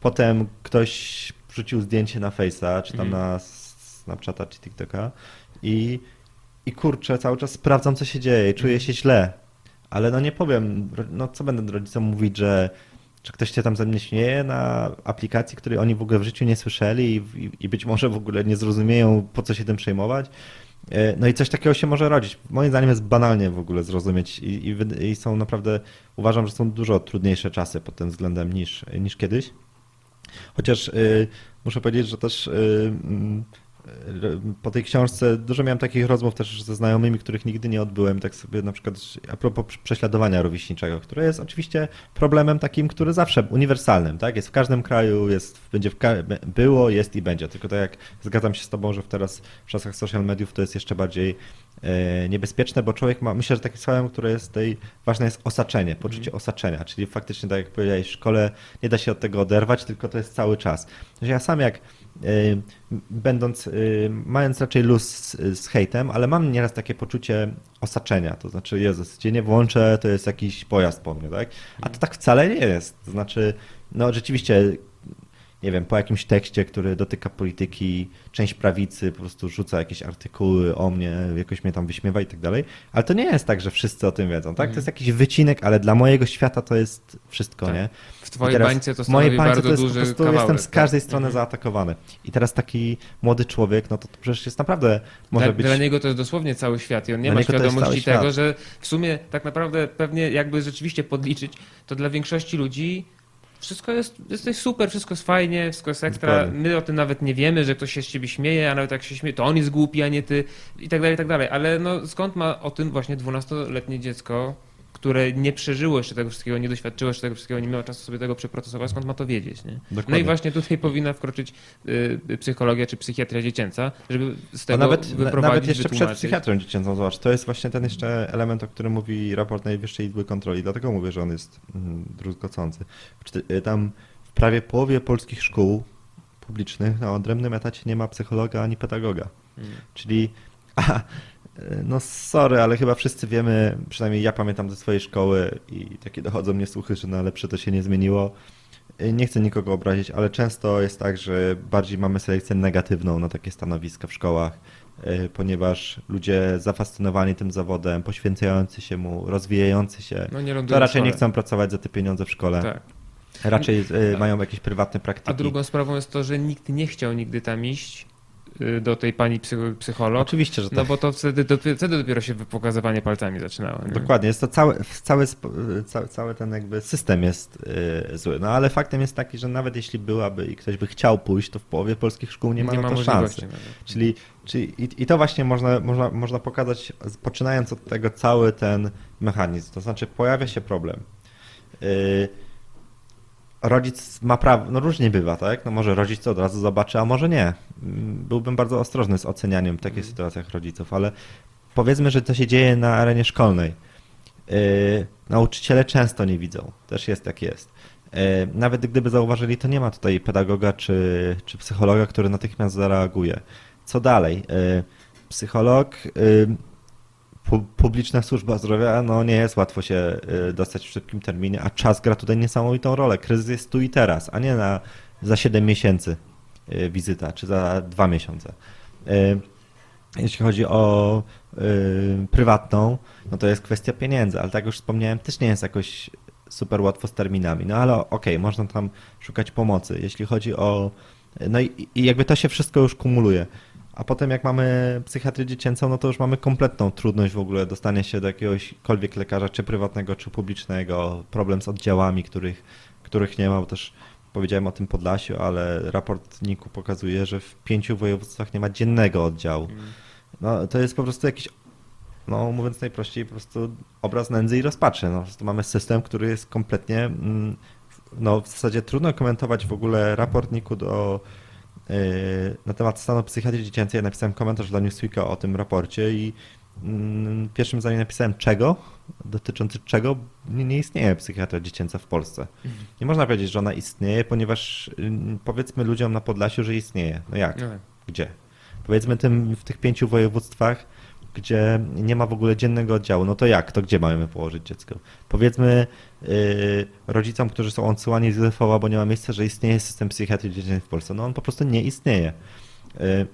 Potem ktoś wrzucił zdjęcie na Face'a, czy tam mhm. na Snapchata, czy TikToka i, i kurczę, cały czas sprawdzam, co się dzieje, czuję mhm. się źle. Ale no nie powiem, no co będę rodzicom mówić, że czy ktoś się tam ze mnie śmieje na aplikacji, której oni w ogóle w życiu nie słyszeli i, i być może w ogóle nie zrozumieją, po co się tym przejmować. E, no i coś takiego się może rodzić. Moim zdaniem jest banalnie w ogóle zrozumieć i, i, i są naprawdę, uważam, że są dużo trudniejsze czasy pod tym względem niż, niż kiedyś. Chociaż y, muszę powiedzieć, że też y, po tej książce dużo miałem takich rozmów też ze znajomymi, których nigdy nie odbyłem, tak sobie na przykład a propos prześladowania rówieśniczego, które jest oczywiście problemem takim, który zawsze uniwersalnym, tak? Jest w każdym kraju, jest, będzie w, było, jest i będzie. Tylko tak jak zgadzam się z tobą, że teraz w czasach social mediów to jest jeszcze bardziej e, niebezpieczne, bo człowiek ma, myślę, że takim słowem, które jest tutaj ważne jest osaczenie, poczucie mm. osaczenia, czyli faktycznie tak jak powiedziałeś, w szkole nie da się od tego oderwać, tylko to jest cały czas. Ja sam jak będąc, y, mając raczej luz z, z hejtem, ale mam nieraz takie poczucie osaczenia, to znaczy, Jezus, gdzie nie włączę, to jest jakiś pojazd po mnie, tak? A to tak wcale nie jest, to znaczy, no rzeczywiście nie wiem, po jakimś tekście, który dotyka polityki, część prawicy po prostu rzuca jakieś artykuły o mnie, jakoś mnie tam wyśmiewa i tak dalej, ale to nie jest tak, że wszyscy o tym wiedzą, tak? To jest jakiś wycinek, ale dla mojego świata to jest wszystko, tak. nie? W twojej bańce to stanowi bardzo to jest duży po prostu kawałek, jestem z każdej tak? strony mhm. zaatakowany. I teraz taki młody człowiek, no to, to przecież jest naprawdę, może dla, być... Dla niego to jest dosłownie cały świat i on nie dla ma świadomości tego, że w sumie tak naprawdę pewnie jakby rzeczywiście podliczyć, to dla większości ludzi wszystko jest, jesteś super, wszystko jest fajnie, wszystko jest ekstra. Dokładnie. My o tym nawet nie wiemy, że ktoś się z ciebie śmieje, a nawet jak się śmieje, to on jest głupi, a nie ty i tak dalej, i tak dalej. Ale no, skąd ma o tym właśnie 12-letnie dziecko które nie przeżyło jeszcze tego wszystkiego, nie doświadczyło jeszcze tego wszystkiego, nie miało czasu sobie tego przeprocesować, skąd ma to wiedzieć. Nie? No i właśnie tutaj powinna wkroczyć y, psychologia czy psychiatria dziecięca, żeby z tego A nawet, wyprowadzić, Nawet jeszcze przed psychiatrią dziecięcą, zobacz, to jest właśnie ten jeszcze element, o którym mówi raport Najwyższej Izby Kontroli, dlatego mówię, że on jest mm, druzgocący. Y, tam w prawie połowie polskich szkół publicznych na odrębnym etacie nie ma psychologa ani pedagoga. Hmm. Czyli a, no sorry, ale chyba wszyscy wiemy, przynajmniej ja pamiętam ze swojej szkoły i takie dochodzą mnie słuchy, że na lepsze to się nie zmieniło. Nie chcę nikogo obrazić, ale często jest tak, że bardziej mamy selekcję negatywną na takie stanowiska w szkołach, e, ponieważ ludzie zafascynowani tym zawodem, poświęcający się mu, rozwijający się, no to raczej nie chcą pracować za te pieniądze w szkole. Tak. Raczej e, mają jakieś prywatne praktyki. A drugą sprawą jest to, że nikt nie chciał nigdy tam iść, do tej pani psycholog. Oczywiście, że no tak. No bo to wtedy, wtedy dopiero się pokazywanie palcami zaczynało. Nie? Dokładnie, jest to cały, cały, cały, cały ten jakby system jest yy, zły. No ale faktem jest taki, że nawet jeśli byłaby i ktoś by chciał pójść, to w połowie polskich szkół nie ma nie na to szansy. Czyli, czyli i, i, to właśnie można, można, można pokazać, poczynając od tego cały ten mechanizm. To znaczy pojawia się problem. Yy, rodzic ma prawo, no różnie bywa, tak? No może rodzic to od razu zobaczy, a może nie. Byłbym bardzo ostrożny z ocenianiem w takich mm. sytuacjach rodziców, ale powiedzmy, że to się dzieje na arenie szkolnej. Yy, nauczyciele często nie widzą, też jest jak jest. Yy, nawet gdyby zauważyli, to nie ma tutaj pedagoga czy, czy psychologa, który natychmiast zareaguje. Co dalej? Yy, psycholog yy, publiczna służba zdrowia, no nie jest łatwo się y, dostać w szybkim terminie, a czas gra tutaj niesamowitą rolę. Kryzys jest tu i teraz, a nie na za 7 miesięcy y, wizyta, czy za 2 miesiące. Y, jeśli chodzi o prywatną, no to jest kwestia pieniędzy, ale tak jak już wspomniałem, też nie jest jakoś super łatwo z terminami. No ale okej, można tam szukać pomocy, jeśli chodzi o. No i, i jakby to się wszystko już kumuluje. A potem jak mamy psychiatrię dziecięcą, no to już mamy kompletną trudność w ogóle dostania się do jakiegośkolwiek lekarza, czy prywatnego, czy publicznego, problem z oddziałami, których, których nie ma, bo też powiedziałem o tym Podlasiu, ale raport NIK-u pokazuje, że w pięciu województwach nie ma dziennego oddziału. Mm. No to jest po prostu jakiś, no mówiąc najprościej, po prostu obraz nędzy i rozpaczy. No, po mamy system, który jest kompletnie, mm, no w zasadzie trudno komentować w ogóle raport NIK-u do, na temat stanu psychiatrii dziecięcej. Napisałem komentarz dla Newsweeka o tym raporcie i mm, pierwszym zdaniem napisałem czego, dotyczący czego nie, nie istnieje psychiatria dziecięca w Polsce. Nie można powiedzieć, że ona istnieje, ponieważ ym, powiedzmy ludziom na Podlasiu, że istnieje. No jak? No tak. Gdzie? Powiedzmy tym w tych pięciu województwach, gdzie nie ma w ogóle dziennego oddziału, no to jak? To gdzie mamy położyć dziecko? Powiedzmy yy, rodzicom, którzy są odsyłani z UFO, bo nie ma miejsca, że istnieje system psychiatrii dziecięcej w Polsce. No on po prostu nie istnieje. Yy,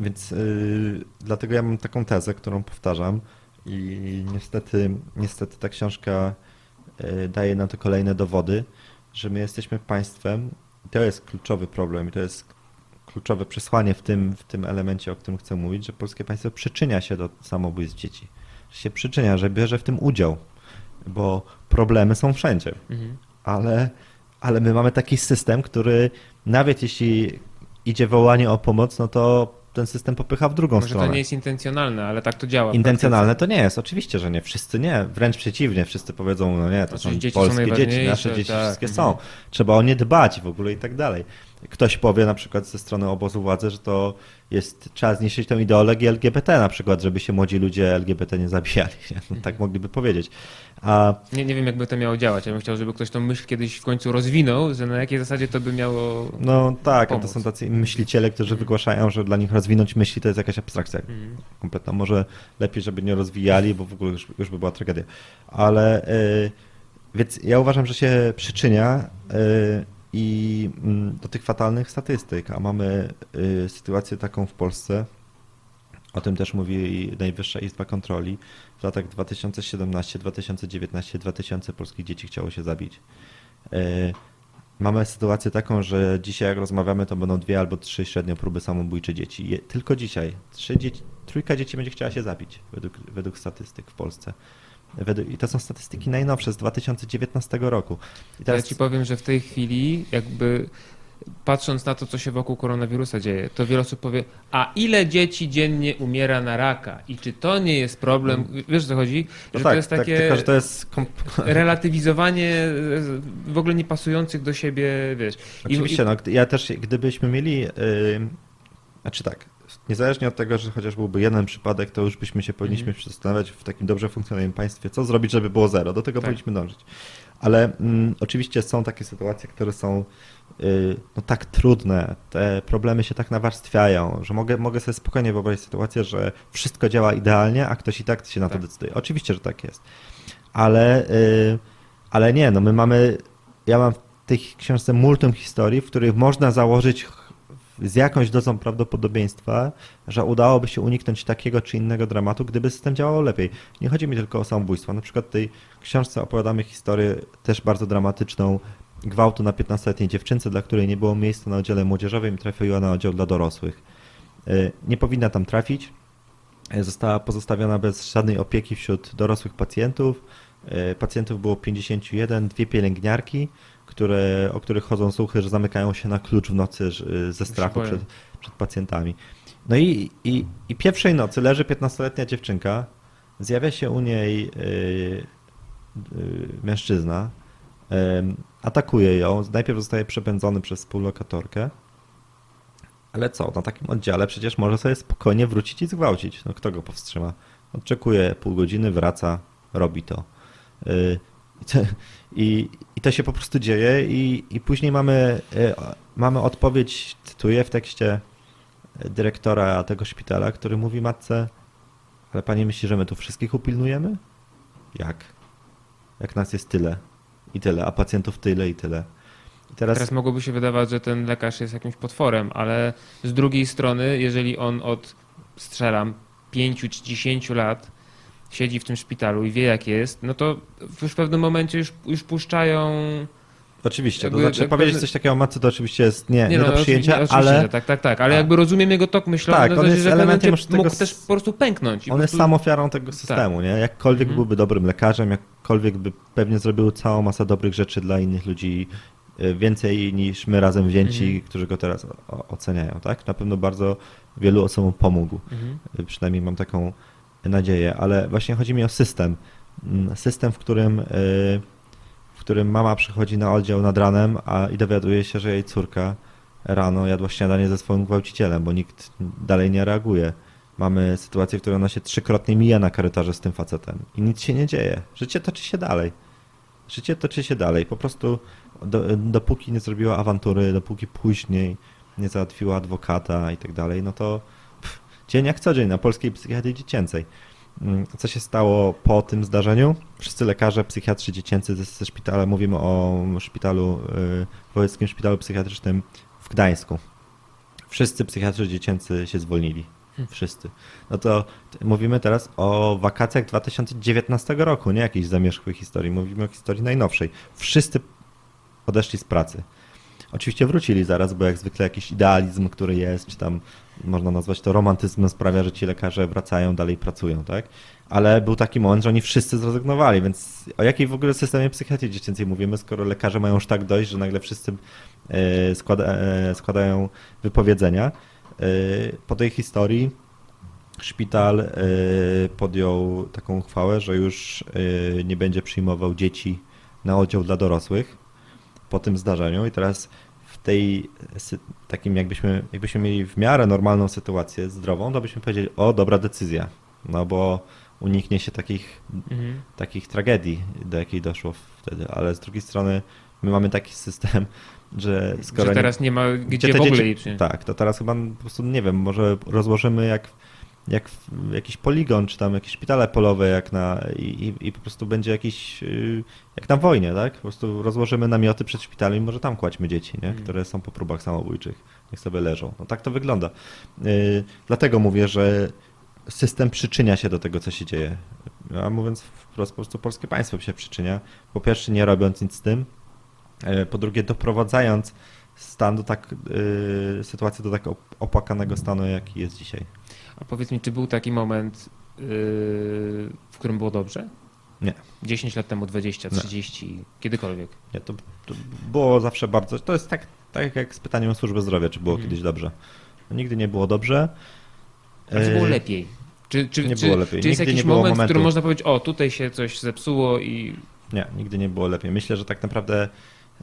więc yy, dlatego ja mam taką tezę, którą powtarzam i niestety, niestety ta książka yy, daje nam to kolejne dowody, że my jesteśmy państwem, i to jest kluczowy problem i to jest kluczowe przesłanie w tym, w tym elemencie, o którym chcę mówić, że polskie państwo przyczynia się do samobójstw dzieci. Że się przyczynia, że bierze w tym udział, bo problemy są wszędzie, Mhm. ale, ale my mamy taki system, który nawet jeśli idzie wołanie o pomoc, no to ten system popycha w drugą Może stronę. to nie jest intencjonalne, ale tak to działa. Intencjonalne to nie jest, oczywiście, że nie. Wszyscy nie, wręcz przeciwnie, wszyscy powiedzą, no nie, to są Oczywiście dzieci są polskie dzieci, najważniejsze, nasze dzieci tak, wszystkie mhm. są. Trzeba o nie dbać w ogóle i tak dalej. Ktoś powie na przykład ze strony obozu władzy, że to jest, trzeba zniszczyć tę ideologię LGBT na przykład, żeby się młodzi ludzie LGBT nie zabijali. No, tak mogliby powiedzieć. A. Nie, nie wiem, jakby to miało działać. Ja bym chciał, żeby ktoś tą myśl kiedyś w końcu rozwinął, że na jakiej zasadzie to by miało. no tak, a to Pomóc. są tacy myśliciele, którzy wygłaszają, że dla nich rozwinąć myśli to jest jakaś abstrakcja. Mhm. kompletna. Może lepiej, żeby nie rozwijali, bo w ogóle już, już by była tragedia. Ale y, więc ja uważam, że się przyczynia y, i mm, do tych fatalnych statystyk, a mamy y, sytuację taką w Polsce. O tym też mówi Najwyższa Izba Kontroli. W latach 2017, 2019, 2000 polskich dzieci chciało się zabić. Y, Mamy sytuację taką, że dzisiaj jak rozmawiamy, to będą dwie albo trzy średnio próby samobójcze dzieci. Tylko dzisiaj. Trzy dzieci, trójka dzieci będzie chciała się zabić według, według statystyk w Polsce. I to są statystyki najnowsze z 2019 roku. I Ja teraz, ci powiem, że w tej chwili, jakby patrząc na to, co się wokół koronawirusa dzieje, to wiele osób powie, a ile dzieci dziennie umiera na raka? I czy to nie jest problem? Wiesz, o co chodzi? no że tak, to jest tak, takie tylko że to jest. Relatywizowanie e, w ogóle niepasujących do siebie, wiesz. I- Oczywiście, no, gdy- ja też, gdybyśmy mieli. Yy, znaczy tak, niezależnie od tego, że chociaż byłby jeden przypadek, to już byśmy się powinniśmy Mhm. zastanawiać w takim dobrze funkcjonującym państwie, co zrobić, żeby było zero. Do tego Tak. powinniśmy dążyć. Ale mm, oczywiście są takie sytuacje, które są yy, no, tak trudne, te problemy się tak nawarstwiają, że mogę, mogę sobie spokojnie wyobrazić sytuację, że wszystko działa idealnie, a ktoś i tak się na to Tak. decyduje. Oczywiście, że tak jest. Ale, yy, ale nie, no my mamy, ja mam w tej książce multum historii, w których można założyć z jakąś dozą prawdopodobieństwa, że udałoby się uniknąć takiego czy innego dramatu, gdyby system działał lepiej. Nie chodzi mi tylko o samobójstwo. Na przykład w tej książce opowiadamy historię też bardzo dramatyczną gwałtu na 15-letniej dziewczynce, dla której nie było miejsca na oddziale młodzieżowym trafiła na oddział dla dorosłych. Y, Nie powinna tam trafić. Y, Została pozostawiona bez żadnej opieki wśród dorosłych pacjentów. Y, Pacjentów było 51, dwie pielęgniarki, które, o których chodzą słuchy, że zamykają się na klucz w nocy że- ze strachu przed, przed pacjentami. No i, i, i pierwszej nocy leży 15-letnia dziewczynka, zjawia się u niej y, y, mężczyzna, em, atakuje ją, najpierw zostaje przepędzony przez współlokatorkę, ale co, na takim oddziale przecież może sobie spokojnie wrócić i zgwałcić. No kto go powstrzyma? Odczekuje pół godziny, wraca, robi to. I to, i, i to się po prostu dzieje i, i później mamy, y, mamy odpowiedź, cytuję w tekście dyrektora tego szpitala, który mówi matce, ale pani myśli, że my tu wszystkich upilnujemy? Jak? Jak nas jest tyle i tyle, a pacjentów tyle i tyle. I teraz, Teraz mogłoby się wydawać, że ten lekarz jest jakimś potworem, ale z drugiej strony, jeżeli on od, strzelam, 5 czy 10 lat siedzi w tym szpitalu i wie jak jest, no to już w pewnym momencie już, już puszczają... Oczywiście, to Jakby- znaczy jakby- powiedzieć coś takiego o matce to oczywiście jest nie, nie, no, do przyjęcia, oczywiście, ale tak, tak, tak, ale jakby rozumiem jego tok myślowy, Tak, na on zasadzie, jest że elementem już tego mógł też po prostu pęknąć. on jest prostu- sam ofiarą tego systemu, nie? Jakkolwiek Mhm. byłby dobrym lekarzem, jakkolwiek by pewnie zrobił całą masę dobrych rzeczy dla innych ludzi, y, więcej niż my razem wzięci, Mhm. którzy go teraz oceniają, tak? Na pewno bardzo wielu osobom pomógł. Mhm. Y, Przynajmniej mam taką nadzieję, ale właśnie chodzi mi o system. Mm, System, w którym, y, w którym mama przychodzi na oddział nad ranem a, i dowiaduje się, że jej córka rano jadła śniadanie ze swoim gwałcicielem, bo nikt dalej nie reaguje. Mamy sytuację, w której ona się trzykrotnie mija na korytarze z tym facetem i nic się nie dzieje. Życie toczy się dalej. Życie toczy się dalej. Po prostu do, dopóki nie zrobiła awantury, dopóki później nie załatwiła adwokata i tak dalej, no to dzień jak co dzień na polskiej psychiatrii dziecięcej. Mm, Co się stało po tym zdarzeniu? Wszyscy lekarze, psychiatrzy dziecięcy ze, szpitala, mówimy o szpitalu, y, wojewódzkim szpitalu psychiatrycznym w Gdańsku. Wszyscy psychiatrzy dziecięcy się zwolnili. Wszyscy. No to mówimy teraz o wakacjach 2019 roku, nie jakiejś zamierzchłej historii. Mówimy o historii najnowszej. Wszyscy odeszli z pracy. Oczywiście wrócili zaraz, bo jak zwykle jakiś idealizm, który jest, czy tam można nazwać to romantyzmem, sprawia, że ci lekarze wracają, dalej pracują, tak? Ale był taki moment, że oni wszyscy zrezygnowali, więc o jakiej w ogóle systemie psychiatrii dziecięcej mówimy, skoro lekarze mają już tak dojść, że nagle wszyscy e, składa, e, składają wypowiedzenia. E, Po tej historii szpital podjął taką uchwałę, że już nie będzie przyjmował dzieci na oddział dla dorosłych po tym zdarzeniu i teraz tej takim jakbyśmy, jakbyśmy mieli w miarę normalną sytuację zdrową, to byśmy powiedzieli, o dobra decyzja, no bo uniknie się takich, Mhm. takich tragedii, do jakiej doszło wtedy, ale z drugiej strony my mamy taki system, że skoro Że teraz nie ma gdzie, te w ogóle dzieci-. Tak, to teraz chyba po prostu nie wiem, może rozłożymy jak, jak jakiś poligon, czy tam jakieś szpitale polowe, jak na i, i, po prostu będzie jakiś y, jak na wojnie, tak? Po prostu rozłożymy namioty przed szpitalem i może tam kładźmy dzieci, nie? Mm. które są po próbach samobójczych. Niech sobie leżą. No tak to wygląda. Y, dlatego mówię, że system przyczynia się do tego, co się dzieje. A mówiąc wprost, po prostu polskie państwo się przyczynia. Po pierwsze, nie robiąc nic z tym. E, Po drugie, doprowadzając stan do tak, y, sytuację do tak op- opłakanego stanu, jaki jest dzisiaj. A powiedz mi, czy był taki moment, yy, w którym było dobrze? Nie. 10 lat temu, 20, Nie. 30, kiedykolwiek. Nie, to, to było zawsze bardzo. To jest tak, tak jak z pytaniem o służbę zdrowia, czy było Mhm. kiedyś dobrze. No, nigdy nie było dobrze. Czy było E, lepiej? Czy, czy, nie czy, było lepiej. czy jest Nigdy jakiś nie było moment, w którym momentu. można powiedzieć, o tutaj się coś zepsuło i Nie, nigdy nie było lepiej. Myślę, że tak naprawdę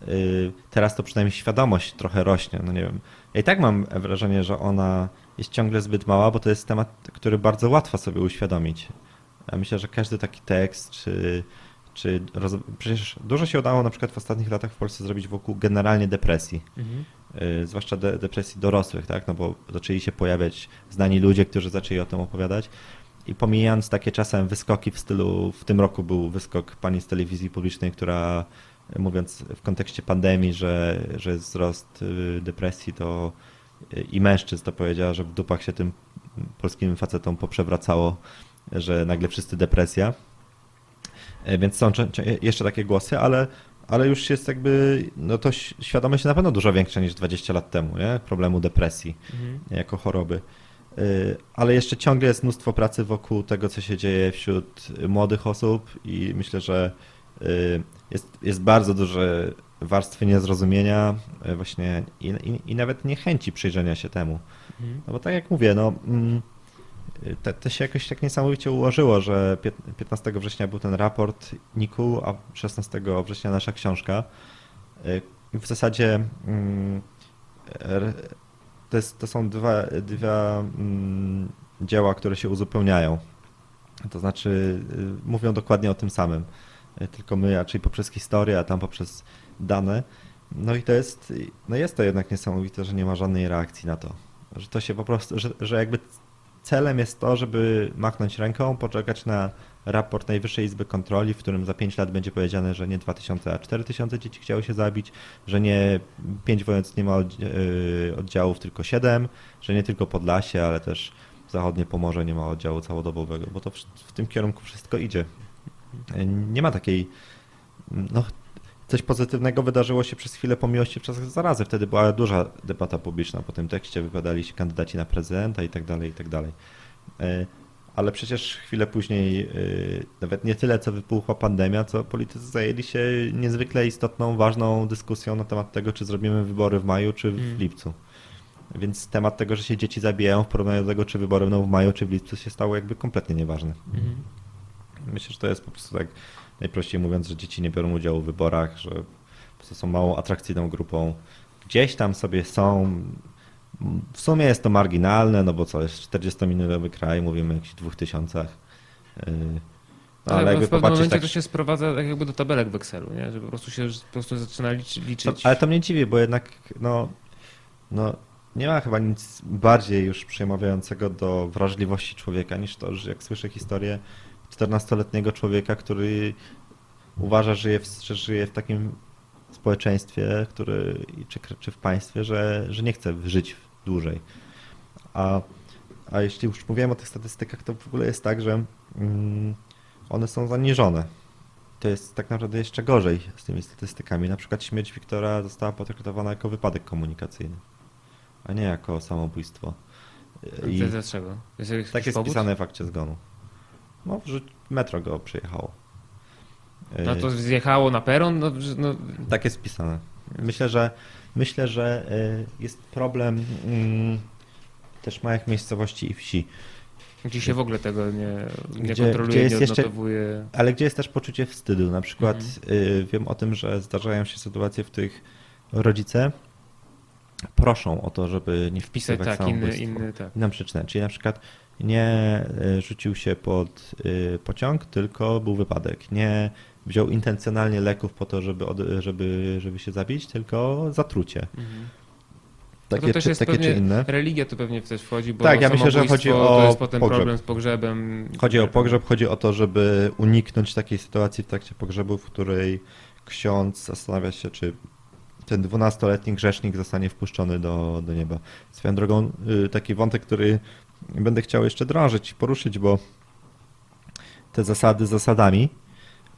y, teraz to przynajmniej świadomość trochę rośnie. No nie wiem. Ja i tak mam wrażenie, że ona jest ciągle zbyt mała, bo to jest temat, który bardzo łatwo sobie uświadomić. Ja myślę, że każdy taki tekst, czy, czy roz... przecież dużo się udało na przykład w ostatnich latach w Polsce zrobić wokół generalnie depresji. y, zwłaszcza de, depresji dorosłych, tak? No bo zaczęli się pojawiać znani ludzie, którzy zaczęli o tym opowiadać. I pomijając takie czasem wyskoki w stylu, w tym roku był wyskok pani z telewizji publicznej, która mówiąc w kontekście pandemii, że, że jest wzrost y, depresji, to i mężczyzn to powiedziała, że w dupach się tym polskim facetom poprzewracało, że nagle wszyscy depresja. E, Więc są cze- cze- jeszcze takie głosy, ale, ale już jest jakby, no to świadomość na pewno dużo większa niż 20 lat temu, nie? Problemu depresji Mhm. jako choroby. Y, Ale jeszcze ciągle jest mnóstwo pracy wokół tego, co się dzieje wśród młodych osób i myślę, że y, jest, jest bardzo duże warstwy niezrozumienia y, właśnie i, i, i nawet niechęci przyjrzenia się temu. Mhm. No bo tak jak mówię, no mm, to, to się jakoś tak niesamowicie ułożyło, że pięt- 15 września był ten raport NIK-u, a 16 września nasza książka. I w zasadzie mm, to, jest, to są dwa, dwa mm, dzieła, które się uzupełniają. To znaczy y, mówią dokładnie o tym samym. Y, Tylko my raczej poprzez historię, a tam poprzez dane. No i to jest, no jest to jednak niesamowite, że nie ma żadnej reakcji na to. Że to się po prostu, że, że jakby celem jest to, żeby machnąć ręką, poczekać na raport Najwyższej Izby Kontroli, w którym za 5 lat będzie powiedziane, że nie 2000, a 4000 dzieci chciało się zabić, że nie 5 wojenc nie ma yy, oddziałów, tylko 7, że nie tylko Podlasie, ale też zachodnie Pomorze nie ma oddziału całodobowego, bo to w, tym kierunku wszystko idzie. Nie ma takiej, no coś pozytywnego wydarzyło się przez chwilę po miłości przez zarazę. Wtedy była duża debata publiczna po tym tekście, wypowiadali się kandydaci na prezydenta i tak dalej, i tak dalej. E, Ale przecież chwilę później, e, nawet nie tyle co wybuchła pandemia, co politycy zajęli się niezwykle istotną, ważną dyskusją na temat tego, czy zrobimy wybory w maju, czy w Mm. lipcu. Więc temat tego, że się dzieci zabijają w porównaniu do tego, czy wybory będą w maju, czy w lipcu się stało jakby kompletnie nieważne. Mhm. Myślę, że to jest po prostu tak najprościej mówiąc, że dzieci nie biorą udziału w wyborach, że są mało atrakcyjną grupą. Gdzieś tam sobie są. W sumie jest to marginalne, no bo co, jest 40-milionowy kraj, mówimy o jakichś dwóch tysiącach. Yy, No, ale ale jakby w pewnym momencie tak... to się sprowadza tak jakby do tabelek w Excelu, nie? że po prostu się po prostu zaczyna To, liczyć. ale to mnie dziwi, bo jednak no, no, nie ma chyba nic bardziej już przemawiającego do wrażliwości człowieka niż to, że jak słyszę historię 14-letniego człowieka, który uważa, że żyje w, że żyje w takim społeczeństwie, który, czy, czy w państwie, że, że nie chce żyć dłużej. A, a jeśli już mówiłem o tych statystykach, to w ogóle jest tak, że mm, one są zaniżone to jest tak naprawdę jeszcze gorzej z tymi statystykami. Na przykład śmierć Wiktora została potraktowana jako wypadek komunikacyjny, a nie jako samobójstwo. I To Dlaczego? Tak jest powód? wpisane w akcie zgonu. No, metro go przyjechało. No to Y, zjechało na peron? No, no, Tak jest wpisane. Myślę, że myślę, że y, jest problem mm, też małych miejscowości i wsi. gdzie się w ogóle tego nie, nie Gdzie- kontroluje, gdzie jest nie jeszcze- odnotowuje. Ale gdzie jest też poczucie wstydu? Na przykład Mhm. y, wiem o tym, że zdarzają się sytuacje, w których rodzice proszą o to, żeby nie Wpisać tak, inny, inny, tak. Inną przyczynę, czyli na przykład nie y, rzucił się pod y, pociąg, tylko był wypadek. Nie wziął intencjonalnie leków po to, żeby, od, żeby, żeby się zabić, tylko zatrucie. Mhm. Takie, No to też czy, jest takie czy inne. Religia tu pewnie też wchodzi, bo Tak, ja myślę, że chodzi o to jest potem pogrzeb. problem z pogrzebem. Chodzi o pogrzeb, chodzi o to, żeby uniknąć takiej sytuacji w trakcie pogrzebu, w której ksiądz zastanawia się, czy ten dwunastoletni grzesznik zostanie wpuszczony do, do nieba. Swoją drogą y, taki wątek, który będę chciał jeszcze drążyć, poruszyć, bo te zasady zasadami,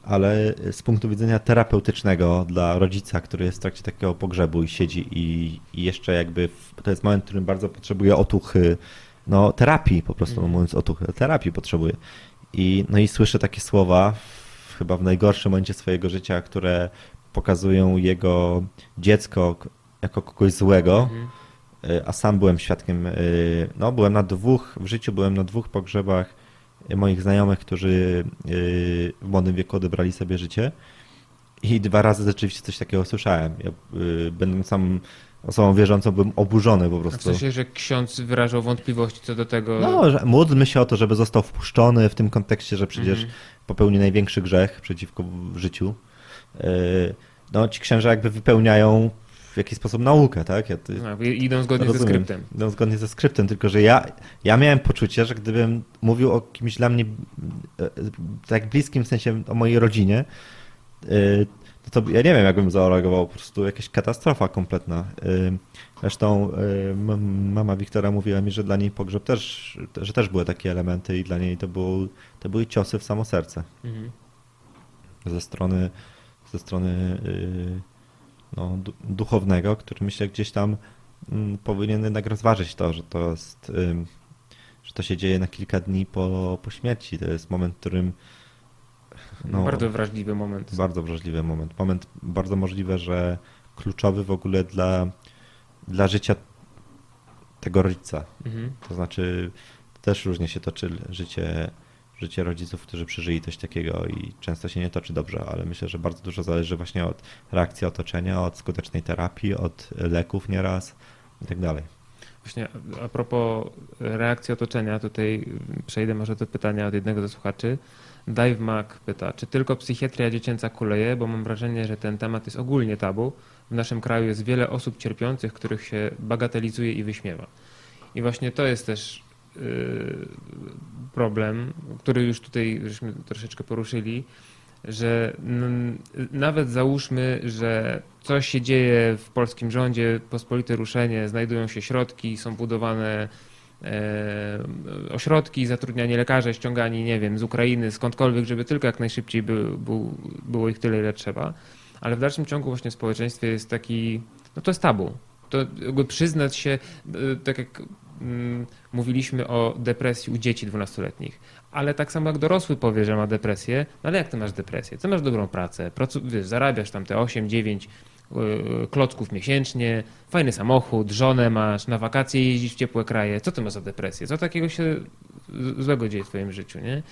ale z punktu widzenia terapeutycznego dla rodzica, który jest w trakcie takiego pogrzebu i siedzi i, i jeszcze jakby w, to jest moment, w którym bardzo potrzebuje otuchy, no terapii po prostu, Mhm. mówiąc otuchy, terapii potrzebuje. I, no i słyszę takie słowa, w, chyba w najgorszym momencie swojego życia, które pokazują jego dziecko jako kogoś złego, Mhm. A sam byłem świadkiem, y, no byłem na dwóch, w życiu byłem na dwóch pogrzebach moich znajomych, którzy y, w młodym wieku odebrali sobie życie i dwa razy rzeczywiście coś takiego słyszałem. Ja, y, będąc sam osobą wierzącą, byłem oburzony po A w prostu. sensie, że ksiądz wyrażał wątpliwości co do tego. No, że módlmy się o to, żeby został wpuszczony w tym kontekście, że przecież Mhm. popełnił największy grzech przeciwko w życiu. No, ci księża jakby wypełniają w jakiś sposób naukę, tak? Ja, No, idą zgodnie ze Rozumiem. skryptem. No, zgodnie ze skryptem, tylko że ja, ja miałem poczucie, że gdybym mówił o kimś dla mnie e, e, tak bliskim, w sensie o mojej rodzinie, e, no to ja nie wiem, jakbym zareagował, po prostu jakaś katastrofa kompletna. Zresztą mama Wiktora mówiła mi, że dla niej pogrzeb też, że też były takie elementy i dla niej to, było, to były ciosy w samo serce Mhm. ze strony, ze strony yy, no, du- duchownego, który myślę gdzieś tam mm, powinien jednak rozważyć to, że to jest, że to się dzieje na kilka dni po, po śmierci. To jest moment, w którym no, Bardzo wrażliwy moment. bardzo wrażliwy moment. Moment bardzo możliwe, że kluczowy w ogóle dla, dla życia tego rodzica. Mhm. To znaczy, też różnie się toczy życie, życie rodziców, którzy przeżyli coś takiego i często się nie toczy dobrze, ale myślę, że bardzo dużo zależy właśnie od reakcji otoczenia, od skutecznej terapii, od leków nieraz i tak dalej. Właśnie a propos reakcji otoczenia, tutaj przejdę może do pytania od jednego ze słuchaczy. Dave Mac pyta, czy tylko psychiatria dziecięca kuleje, bo mam wrażenie, że ten temat jest ogólnie tabu. W naszym kraju jest wiele osób cierpiących, których się bagatelizuje i wyśmiewa. I właśnie to jest też problem, który już tutaj żeśmy troszeczkę poruszyli, że nawet załóżmy, że coś się dzieje w polskim rządzie, pospolite ruszenie, znajdują się środki, są budowane e, ośrodki, zatrudnianie lekarzy, ściągani, nie wiem, z Ukrainy, skądkolwiek, żeby tylko jak najszybciej by, był, było ich tyle, ile trzeba. Ale w dalszym ciągu właśnie w społeczeństwie jest taki, no to jest tabu. To przyznać się, e, tak jak mówiliśmy o depresji u dzieci 12-letnich, ale tak samo jak dorosły powie, że ma depresję, no ale jak ty masz depresję? Ty masz dobrą pracę, pracu, wiesz, zarabiasz tam te 8, 9 y, klocków miesięcznie, fajny samochód, żonę masz, na wakacje jeździsz w ciepłe kraje. Co ty masz za depresję? Co takiego się złego dzieje w twoim życiu, nie?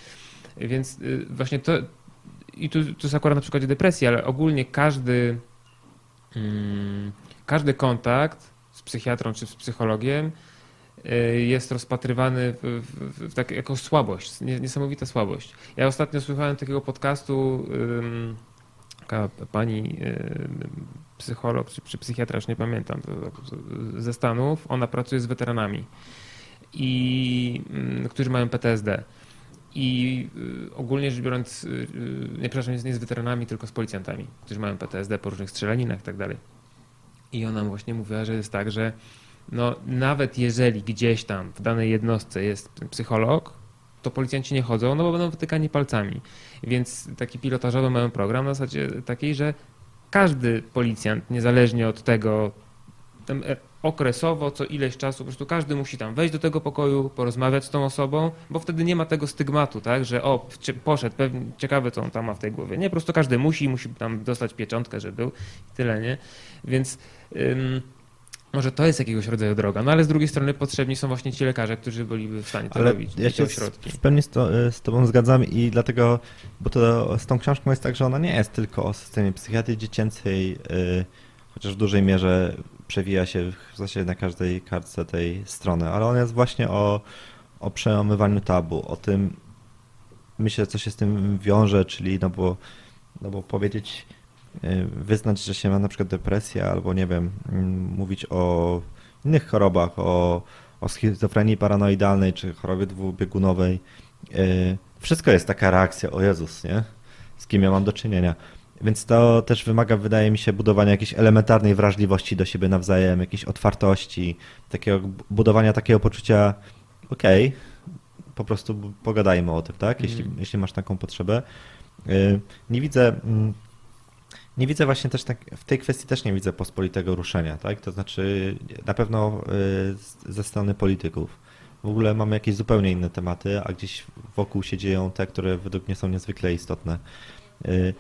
Więc y, właśnie to, i tu, tu jest akurat na przykładzie depresji, ale ogólnie każdy, mm, każdy kontakt z psychiatrą czy z psychologiem jest rozpatrywany w, w, w tak, jako słabość, niesamowita słabość. Ja ostatnio słuchałem takiego podcastu, taka pani psycholog czy, czy psychiatra, już nie pamiętam, ze Stanów, ona pracuje z weteranami, i, którzy mają PTSD. I y, ogólnie rzecz biorąc, y, y, nie przepraszam, nie z weteranami, tylko z policjantami, którzy mają PTSD po różnych strzelaninach i tak dalej. I ona właśnie mówiła, że jest tak, że no, nawet jeżeli gdzieś tam w danej jednostce jest psycholog, to policjanci nie chodzą, no bo będą wytykani palcami. Więc taki pilotażowy mają program na zasadzie takiej, że każdy policjant, niezależnie od tego, e, okresowo, co ileś czasu, po prostu każdy musi tam wejść do tego pokoju, porozmawiać z tą osobą, bo wtedy nie ma tego stygmatu, tak, że o, poszedł, pewnie, ciekawe co on tam ma w tej głowie. Nie, po prostu każdy musi, musi tam dostać pieczątkę, że był i tyle, nie? Więc może to jest jakiegoś rodzaju droga, no ale z drugiej strony potrzebni są właśnie ci lekarze, którzy byliby w stanie to ale robić. Ja się w pełni z, to, z Tobą zgadzam i dlatego, bo to z tą książką jest tak, że ona nie jest tylko o systemie psychiatrii dziecięcej, yy, chociaż w dużej mierze przewija się w zasadzie na każdej kartce tej strony, ale on jest właśnie o, o przełamywaniu tabu, o tym, myślę, co się z tym wiąże, czyli no bo, no bo powiedzieć, wyznać, że się ma na przykład depresję, albo nie wiem, mm, mówić o innych chorobach, o, o schizofrenii paranoidalnej, czy chorobie dwubiegunowej. Y, wszystko jest taka reakcja, o Jezus, nie? Z kim ja mam do czynienia. Więc to też wymaga, wydaje mi się, budowania jakiejś elementarnej wrażliwości do siebie nawzajem, jakiejś otwartości, takiego budowania takiego poczucia, okej, okay, po prostu pogadajmy o tym, tak? Jeśli, mm. jeśli masz taką potrzebę. Y, nie widzę. Mm, nie widzę właśnie też tak, w tej kwestii też nie widzę pospolitego ruszenia, tak? To znaczy na pewno y, ze strony polityków. W ogóle mamy jakieś zupełnie inne tematy, a gdzieś wokół się dzieją te, które według mnie są niezwykle istotne. Y,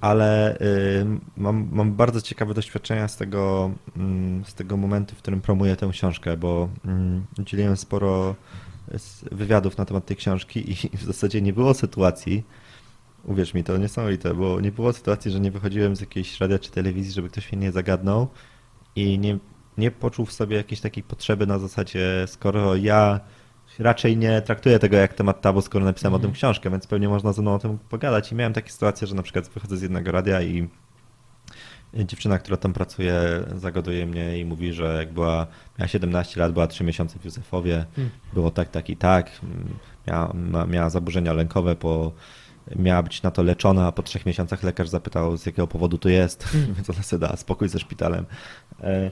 ale y, mam, mam bardzo ciekawe doświadczenia z tego, mm, z tego momentu, w którym promuję tę książkę, bo mm, udzieliłem sporo wywiadów na temat tej książki i w zasadzie nie było sytuacji, uwierz mi, to niesamowite, bo nie było sytuacji, że nie wychodziłem z jakiejś radia czy telewizji, żeby ktoś mnie nie zagadnął i nie, nie poczuł w sobie jakiejś takiej potrzeby na zasadzie, skoro ja raczej nie traktuję tego jak temat tabu, skoro napisałem mm. o tym mhm. książkę, więc pewnie można ze mną o tym pogadać. I miałem takie sytuacje, że na przykład wychodzę z jednego radia i dziewczyna, która tam pracuje, zagaduje mnie i mówi, że jak była, miała 17 lat, była 3 miesiące w Józefowie, hmm. było tak, tak i tak, miała, miała zaburzenia lękowe, po, miała być na to leczona, a po trzech miesiącach lekarz zapytał, z jakiego powodu to jest, hmm. więc ona sobie dała spokój ze szpitalem. E,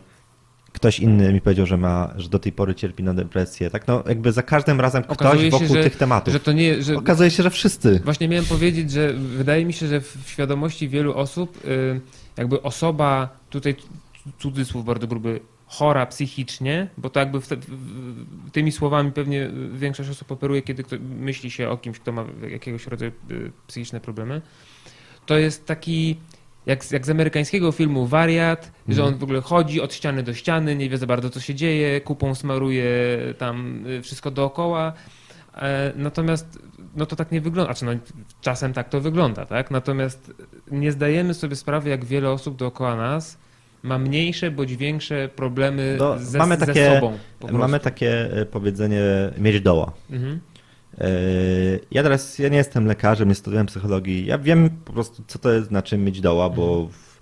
ktoś inny mi powiedział, że ma, że do tej pory cierpi na depresję. Tak, no jakby za każdym razem ktoś Okazuje wokół się, że, tych tematów. Że to nie, że... Okazuje się, że wszyscy. Właśnie miałem powiedzieć, że wydaje mi się, że w świadomości wielu osób y, jakby osoba, tutaj cudzysłów bardzo gruby, chora psychicznie, bo to jakby te, tymi słowami pewnie większość osób operuje, kiedy myśli się o kimś, kto ma jakiegoś rodzaju y, psychiczne problemy, to jest taki jak, jak z amerykańskiego filmu Wariat, mm. że mhm. on w ogóle chodzi od ściany do ściany, nie wie za bardzo co się dzieje, kupą smaruje tam y, wszystko dookoła. E, natomiast no to tak nie wygląda, znaczy no, czasem tak to wygląda, tak? Natomiast nie zdajemy sobie sprawy, jak wiele osób dookoła nas ma mniejsze bądź większe problemy no, ze, mamy takie, ze sobą. Mamy takie e, powiedzenie mieć doła. Mhm. E, ja teraz, ja nie jestem lekarzem, nie studiowałem psychologii. Ja wiem po prostu, co to znaczy mieć doła, bo... Mhm.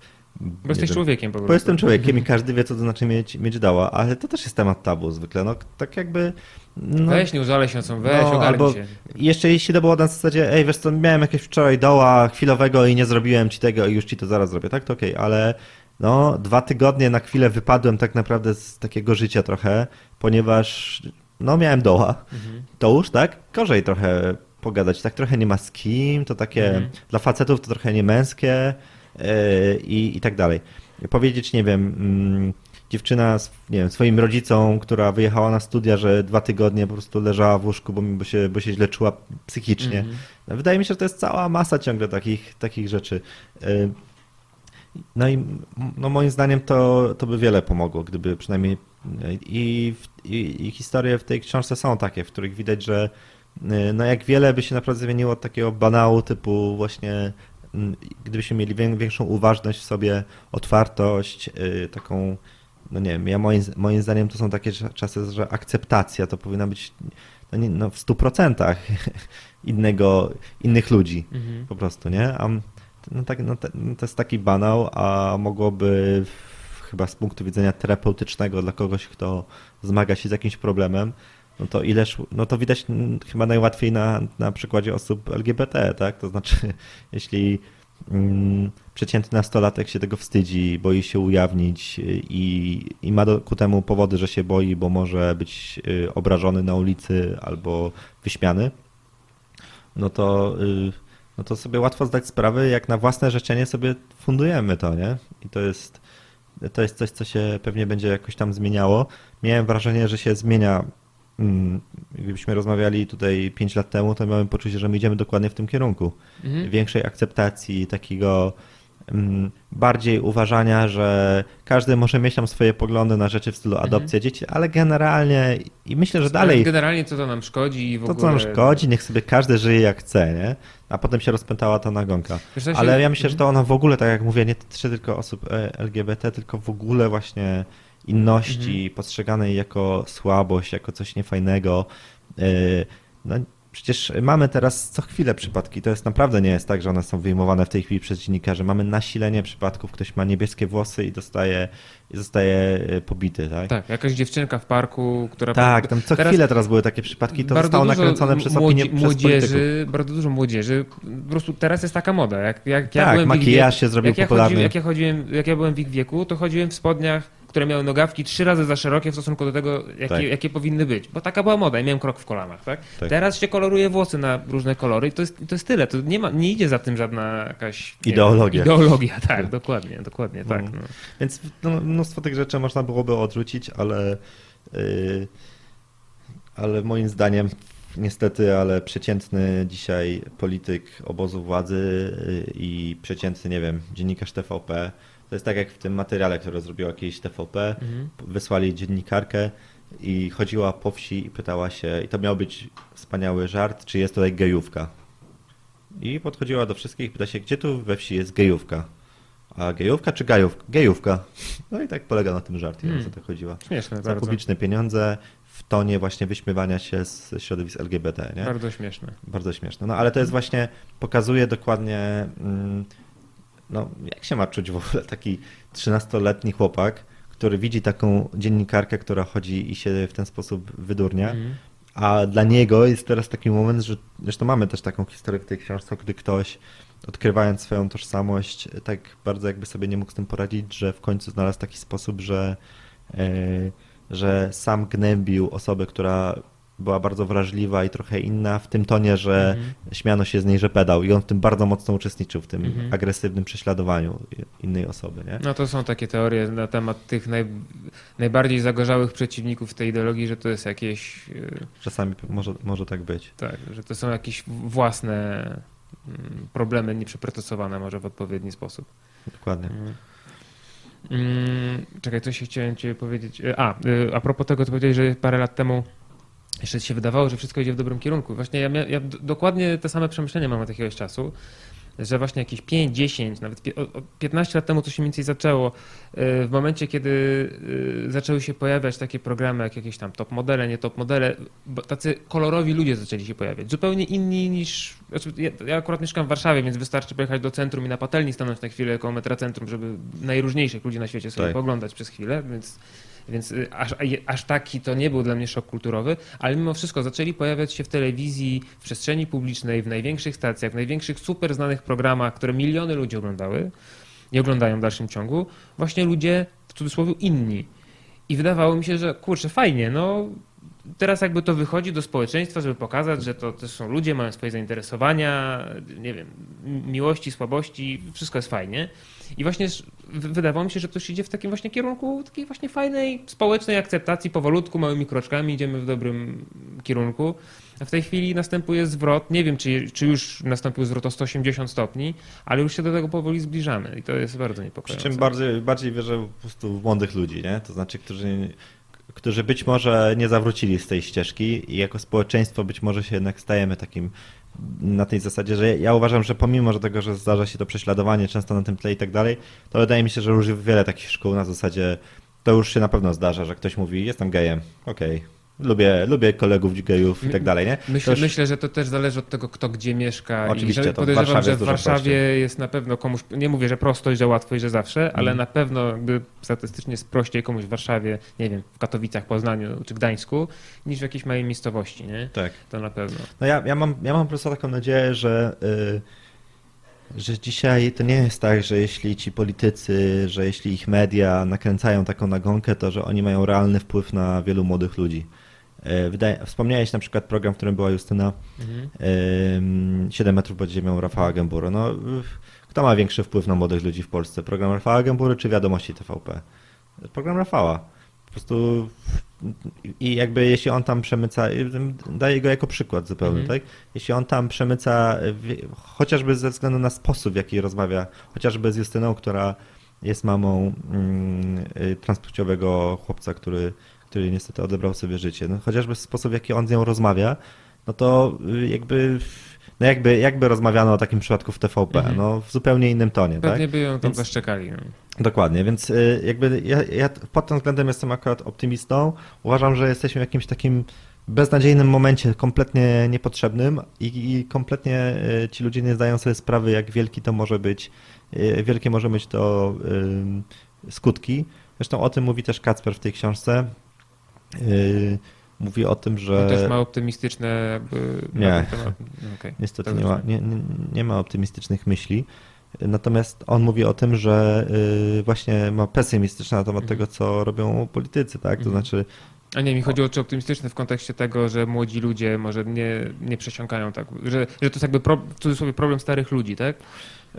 Bo jesteś wiem, człowiekiem po prostu. Bo jestem człowiekiem i każdy wie, co to znaczy mieć, mieć doła, ale to też jest temat tabu zwykle. No, tak jakby... No, weź, nie użalej się, co weź, no, albo się. Jeszcze jeśli to było na zasadzie, ej, wiesz co, miałem jakieś wczoraj doła chwilowego i nie zrobiłem ci tego i już ci to zaraz zrobię, tak? To okej, okay, ale no, dwa tygodnie na chwilę wypadłem tak naprawdę z takiego życia trochę, ponieważ no miałem doła, Mhm. to już tak, gorzej trochę pogadać, tak trochę nie ma z kim, to takie, Mhm. dla facetów to trochę nie męskie yy, i, i tak dalej. Powiedzieć, nie wiem, mm, dziewczyna, z- nie wiem, swoim rodzicom, która wyjechała na studia, że dwa tygodnie po prostu leżała w łóżku, bo, bo, się, bo się źle czuła psychicznie. Mhm. Wydaje mi się, że to jest cała masa ciągle takich, takich rzeczy. Yy, No i no moim zdaniem to, to by wiele pomogło, gdyby przynajmniej i, i, i historie w tej książce są takie, w których widać, że y, no jak wiele by się naprawdę zmieniło od takiego banału typu właśnie gdybyśmy mieli wię- większą uważność w sobie, otwartość, y, taką, no nie wiem, ja moim, moim zdaniem to są takie cza- czasy, że akceptacja to powinna być no, nie, no w stu procentach innego, innych ludzi Mhm. po prostu, nie? A no tak, no, te, no to jest taki banał, a mogłoby chyba z punktu widzenia terapeutycznego dla kogoś, kto zmaga się z jakimś problemem, no to ileż, no to widać chyba najłatwiej na, na przykładzie osób LGBT, tak? To znaczy, jeśli mm, przeciętny nastolatek się tego wstydzi, boi się ujawnić y, i, i ma do, ku temu powody, że się boi, bo może być y, obrażony na ulicy albo wyśmiany, no to, y, no to sobie łatwo zdać sprawę, jak na własne życzenie sobie fundujemy to, nie? I to jest, to jest coś, co się pewnie będzie jakoś tam zmieniało. Miałem wrażenie, że się zmienia. mm, Gdybyśmy rozmawiali tutaj 5 lat temu, to miałem poczucie, że my idziemy dokładnie w tym kierunku. Mhm. Większej akceptacji, takiego mm, bardziej uważania, że każdy może mieć tam swoje poglądy na rzeczy w stylu adopcja dzieci, ale generalnie i myślę, że dalej Generalnie co to nam szkodzi i w to, ogóle... co nam szkodzi, niech sobie każdy żyje jak chce, nie? A potem się rozpętała ta nagonka. Się- Ale ja myślę, że Mhm. to ona w ogóle, tak jak mówię, nie dotyczy tylko osób e, LGBT, tylko w ogóle właśnie inności Mhm. postrzeganej jako słabość, jako coś niefajnego. E, No, przecież mamy teraz co chwilę przypadki. To jest naprawdę nie jest tak, że one są wyjmowane w tej chwili przez dziennikarzy. Mamy nasilenie przypadków, ktoś ma niebieskie włosy i dostaje, i zostaje e, pobity, tak? Tak, jakaś dziewczynka w parku, która... Tak, tam co Teraz chwilę teraz były takie przypadki, to zostało nakręcone przez opinię, przez polityków. młodzieży, bardzo dużo młodzieży. Po prostu teraz jest taka moda. Jak, jak ja Tak, byłem w ich makijaż się zrobił jak ja popularny. Chodziłem, jak, ja chodziłem, jak ja byłem w ich wieku, to chodziłem w spodniach, które miały nogawki trzy razy za szerokie w stosunku do tego, jakie, Tak. jakie powinny być. Bo taka była moda i miałem krok w kolanach. Tak? Tak. Teraz się koloruje włosy na różne kolory i to jest, to jest tyle. To nie, ma, nie idzie za tym żadna jakaś Ideologia. Wiem, ideologia, tak, dokładnie, dokładnie tak. Mhm. No. Więc no, mnóstwo tych rzeczy można byłoby odrzucić, ale, yy, ale moim zdaniem niestety, ale przeciętny dzisiaj polityk obozu władzy yy, i przeciętny, nie wiem, dziennikarz TVP, to jest tak jak w tym materiale, który zrobiła kiedyś TVP, Mhm. wysłali dziennikarkę i chodziła po wsi i pytała się, i to miał być wspaniały żart, czy jest tutaj gejówka. I podchodziła do wszystkich i pyta się, gdzie tu we wsi jest gejówka? A gejówka czy gajówka? Gejówka. No i tak polega na tym żarcie, Hmm. o co to chodziła. Śmieszne Za bardzo. publiczne pieniądze w tonie właśnie wyśmiewania się z środowisk LGBT, nie? Bardzo śmieszne. Bardzo śmieszne. No ale to jest właśnie, pokazuje dokładnie, mm, no jak się ma czuć w ogóle taki 13-letni chłopak, który widzi taką dziennikarkę, która chodzi i się w ten sposób wydurnia, Mhm. a dla niego jest teraz taki moment, że zresztą mamy też taką historię w tej książce, gdy ktoś odkrywając swoją tożsamość, tak bardzo jakby sobie nie mógł z tym poradzić, że w końcu znalazł taki sposób, że, e, że sam gnębił osobę, która była bardzo wrażliwa i trochę inna w tym tonie, że Mhm. śmiano się z niej, że pedał i on w tym bardzo mocno uczestniczył, w tym Mhm. agresywnym prześladowaniu innej osoby, nie? No to są takie teorie na temat tych naj, najbardziej zagorzałych przeciwników tej ideologii, że to jest jakieś, Czasami może, może tak być. tak, że to są jakieś własne mm, problemy nieprzeprocesowane może w odpowiedni sposób. Dokładnie. Mm. Mm, Czekaj, coś chciałem cię powiedzieć. E, A, y, a propos tego, co powiedziałeś, że parę lat temu jeszcze się wydawało, że wszystko idzie w dobrym kierunku. Właśnie ja, ja dokładnie te same przemyślenia mam od jakiegoś czasu, że właśnie jakieś 5, 10, nawet pie- o- o 15 lat temu to się mniej więcej zaczęło. y, W momencie, kiedy y, zaczęły się pojawiać takie programy jak jakieś tam top modele, nie top modele, bo tacy kolorowi ludzie zaczęli się pojawiać. Zupełnie inni niż. Znaczy ja, ja akurat mieszkam w Warszawie, więc wystarczy pojechać do centrum i na patelni stanąć na chwilę koło metra centrum, żeby najróżniejszych ludzi na świecie sobie Tak. poglądać przez chwilę, więc. Więc y, aż, aż taki to nie był dla mnie szok kulturowy, ale mimo wszystko zaczęli pojawiać się w telewizji, w przestrzeni publicznej, w największych stacjach, w największych super znanych programach, które miliony ludzi oglądały i oglądają w dalszym ciągu, właśnie ludzie w cudzysłowie inni. I wydawało mi się, że kurczę, fajnie, no teraz jakby to wychodzi do społeczeństwa, żeby pokazać, że to też są ludzie, mają swoje zainteresowania, nie wiem, miłości, słabości, wszystko jest fajnie. I właśnie wydawało mi się, że to się idzie w takim właśnie kierunku takiej właśnie fajnej społecznej akceptacji, powolutku, małymi kroczkami idziemy w dobrym kierunku. A w tej chwili następuje zwrot, nie wiem czy, czy już nastąpił zwrot o 180 stopni, ale już się do tego powoli zbliżamy i to jest bardzo niepokojące. Przy czym bardziej, bardziej wierzę po prostu w młodych ludzi, nie? To znaczy, którzy którzy być może nie zawrócili z tej ścieżki i jako społeczeństwo być może się jednak stajemy takim na tej zasadzie, że ja uważam, że pomimo że tego, że zdarza się to prześladowanie często na tym tle i tak dalej, to wydaje mi się, że już wiele takich szkół na zasadzie to już się na pewno zdarza, że ktoś mówi jestem gejem, okej, okay lubię, lubię kolegów gejów i tak dalej, nie? Myślę, już... myślę, że to też zależy od tego, kto gdzie mieszka. Oczywiście, I to podejrzewam, w że w Warszawie jest na pewno komuś, nie mówię, że prosto i że łatwo i że zawsze, mm. ale na pewno jakby statystycznie jest prościej komuś w Warszawie, nie wiem, w Katowicach, Poznaniu czy Gdańsku, niż w jakiejś małej miejscowości, nie? Tak. To na pewno. No ja, ja, mam, ja mam po prostu taką nadzieję, że... Yy że dzisiaj to nie jest tak, że jeśli ci politycy, że jeśli ich media nakręcają taką nagonkę, to że oni mają realny wpływ na wielu młodych ludzi. E, wydaje, wspomniałeś na przykład program, w którym była Justyna mhm. 7 metrów pod ziemią Rafała Gębury. No, kto ma większy wpływ na młodych ludzi w Polsce? Program Rafała Gębury czy wiadomości TVP? Program Rafała. Po prostu i jakby jeśli on tam przemyca, daję go jako przykład zupełnie, mhm. tak? Jeśli on tam przemyca, chociażby ze względu na sposób, w jaki rozmawia, chociażby z Justyną, która jest mamą mm, transpłciowego chłopca, który który niestety odebrał sobie życie. No, chociażby sposób, w jaki on z nią rozmawia, no to y, jakby no jakby, jakby rozmawiano o takim przypadku w TVP, mhm. no w zupełnie innym tonie. Pewnie tak? by ją tam więc, zaszczekali. No. Dokładnie, więc y, jakby ja, ja pod tym względem jestem akurat optymistą. Uważam, że jesteśmy w jakimś takim beznadziejnym momencie, kompletnie niepotrzebnym i, i kompletnie y, ci ludzie nie zdają sobie sprawy, jak wielki to może być, wielkie może być to skutki. Zresztą o tym mówi też Kacper w tej książce. Yy, mówi o tym, że... To też ma optymistyczne jakby... Nie, okay. niestety nie ma, nie, nie ma optymistycznych myśli. Natomiast on mówi o tym, że yy, właśnie ma pesymistyczne na temat mhm. tego, co robią politycy, tak? To mhm. znaczy a nie, mi chodziło czy optymistyczne w kontekście tego, że młodzi ludzie może nie, nie przesiąkają tak, że, że to jest jakby pro, w cudzysłowie problem starych ludzi, tak?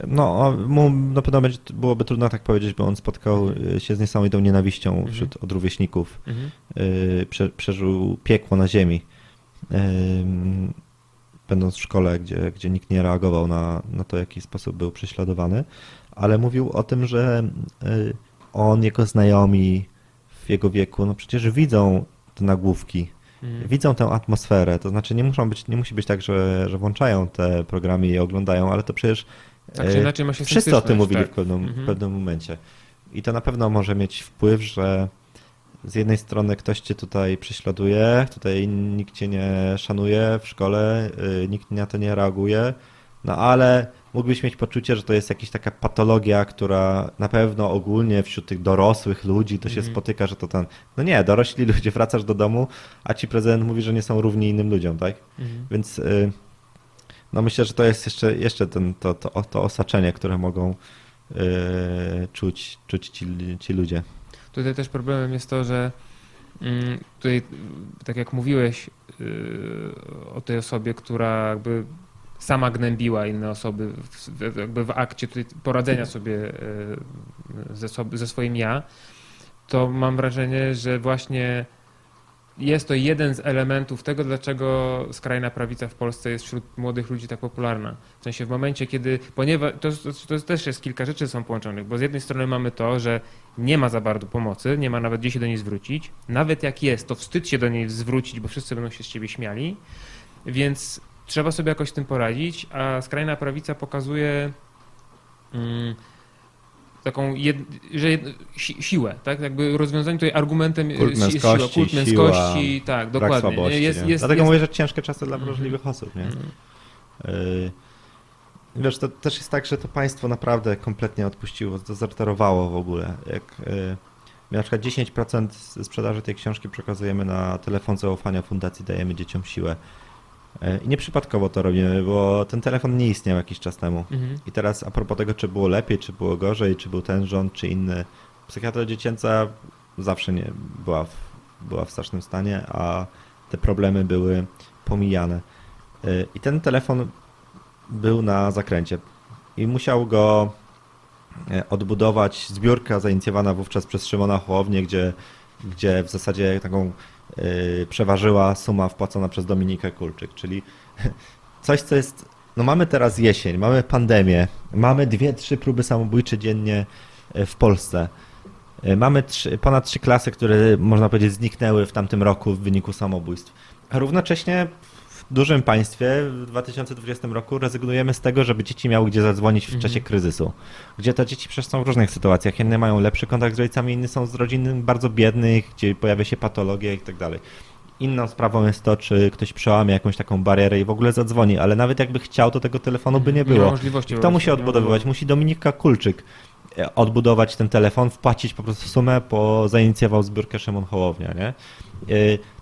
No, mu na pewno będzie, byłoby trudno tak powiedzieć, bo on spotkał mhm. się z niesamowitą nienawiścią mhm. wśród odrówieśników. Mhm. Y, prze, przeżył piekło na ziemi. Będąc w szkole, gdzie, gdzie nikt nie reagował na, na to, w jaki sposób był prześladowany, ale mówił o tym, że y, on, jego znajomi w jego wieku, no przecież widzą te nagłówki, mhm. widzą tę atmosferę. To znaczy nie muszą być, nie musi być tak, że, że włączają te programy i je oglądają, ale to przecież tak czy inaczej ma się Wszyscy o tym mówili tak. w, pewnym, mhm. pewnym momencie. I to na pewno może mieć wpływ, że z jednej strony ktoś cię tutaj prześladuje, tutaj nikt cię nie szanuje w szkole, yy, nikt na to nie reaguje, no ale mógłbyś mieć poczucie, że to jest jakaś taka patologia, która na pewno ogólnie wśród tych dorosłych ludzi to się mm. spotyka, że to ten. No nie, dorośli ludzie, wracasz do domu, a ci prezydent mówi, że nie są równi innym ludziom, tak? Mm. Więc. Yy, no myślę, że to jest jeszcze, jeszcze ten, to, to, to osaczenie, które mogą yy, czuć, czuć ci, ci ludzie. Tutaj też problemem jest to, że yy, tutaj, tak jak mówiłeś yy, o tej osobie, która jakby sama gnębiła inne osoby w, jakby w akcie poradzenia sobie yy, ze, ze swoim ja, to mam wrażenie, że właśnie jest to jeden z elementów tego, dlaczego skrajna prawica w Polsce jest wśród młodych ludzi tak popularna. W sensie w momencie, kiedy, ponieważ to, to, to też jest kilka rzeczy są połączonych, bo z jednej strony mamy to, że nie ma za bardzo pomocy, nie ma nawet gdzie się do niej zwrócić. Nawet jak jest, to wstyd się do niej zwrócić, bo wszyscy będą się z ciebie śmiali. Więc trzeba sobie jakoś z tym poradzić, a skrajna prawica pokazuje. Mm, taką, jed, że jed, si, siłę, tak? Jakby rozwiązanie tutaj argumentem kult męskości, siła, kult męskości, siła, tak, dokładnie. Słabości, jest, jest, Dlatego jest... mówię, że ciężkie czasy dla wrażliwych mm. osób, nie? Mm. Y Wiesz, to też jest tak, że to państwo naprawdę kompletnie odpuściło, zdezerterowało w ogóle. Jak y na przykład 10% sprzedaży tej książki przekazujemy na telefon zaufania Fundacji Dajemy Dzieciom Siłę. E, I nieprzypadkowo to robimy, bo ten telefon nie istniał jakiś czas temu. Mhm. I teraz a propos tego, czy było lepiej, czy było gorzej, czy był ten rząd, czy inny. Psychiatra dziecięca zawsze nie była w, była w strasznym stanie, a, te problemy były pomijane. I ten telefon był na zakręcie i musiał go odbudować zbiórka zainicjowana wówczas przez Szymona Hołownię, gdzie, gdzie w zasadzie taką przeważyła suma wpłacona przez Dominikę Kulczyk, czyli coś, co jest. No mamy teraz jesień, mamy pandemię, mamy dwie, trzy próby samobójcze dziennie e, w Polsce. E, mamy trzy, ponad trzy klasy, które można powiedzieć zniknęły w tamtym roku w wyniku samobójstw. A równocześnie dużym państwie w 2020 roku rezygnujemy z tego, żeby dzieci miały gdzie zadzwonić w czasie mhm. kryzysu. Gdzie te dzieci przecież są w różnych sytuacjach. Jedne mają lepszy kontakt z rodzicami, inne są z rodzin bardzo biednych, gdzie pojawia się patologia i tak dalej. Inną sprawą jest to, czy ktoś przełamie jakąś taką barierę i w ogóle zadzwoni, ale nawet jakby chciał, to tego telefonu by nie było. Nie Kto musi odbudowywać? Musi Dominika Kulczyk e, odbudować ten telefon, wpłacić po prostu sumę, bo zainicjował zbiórkę Szymon Hołownia, nie?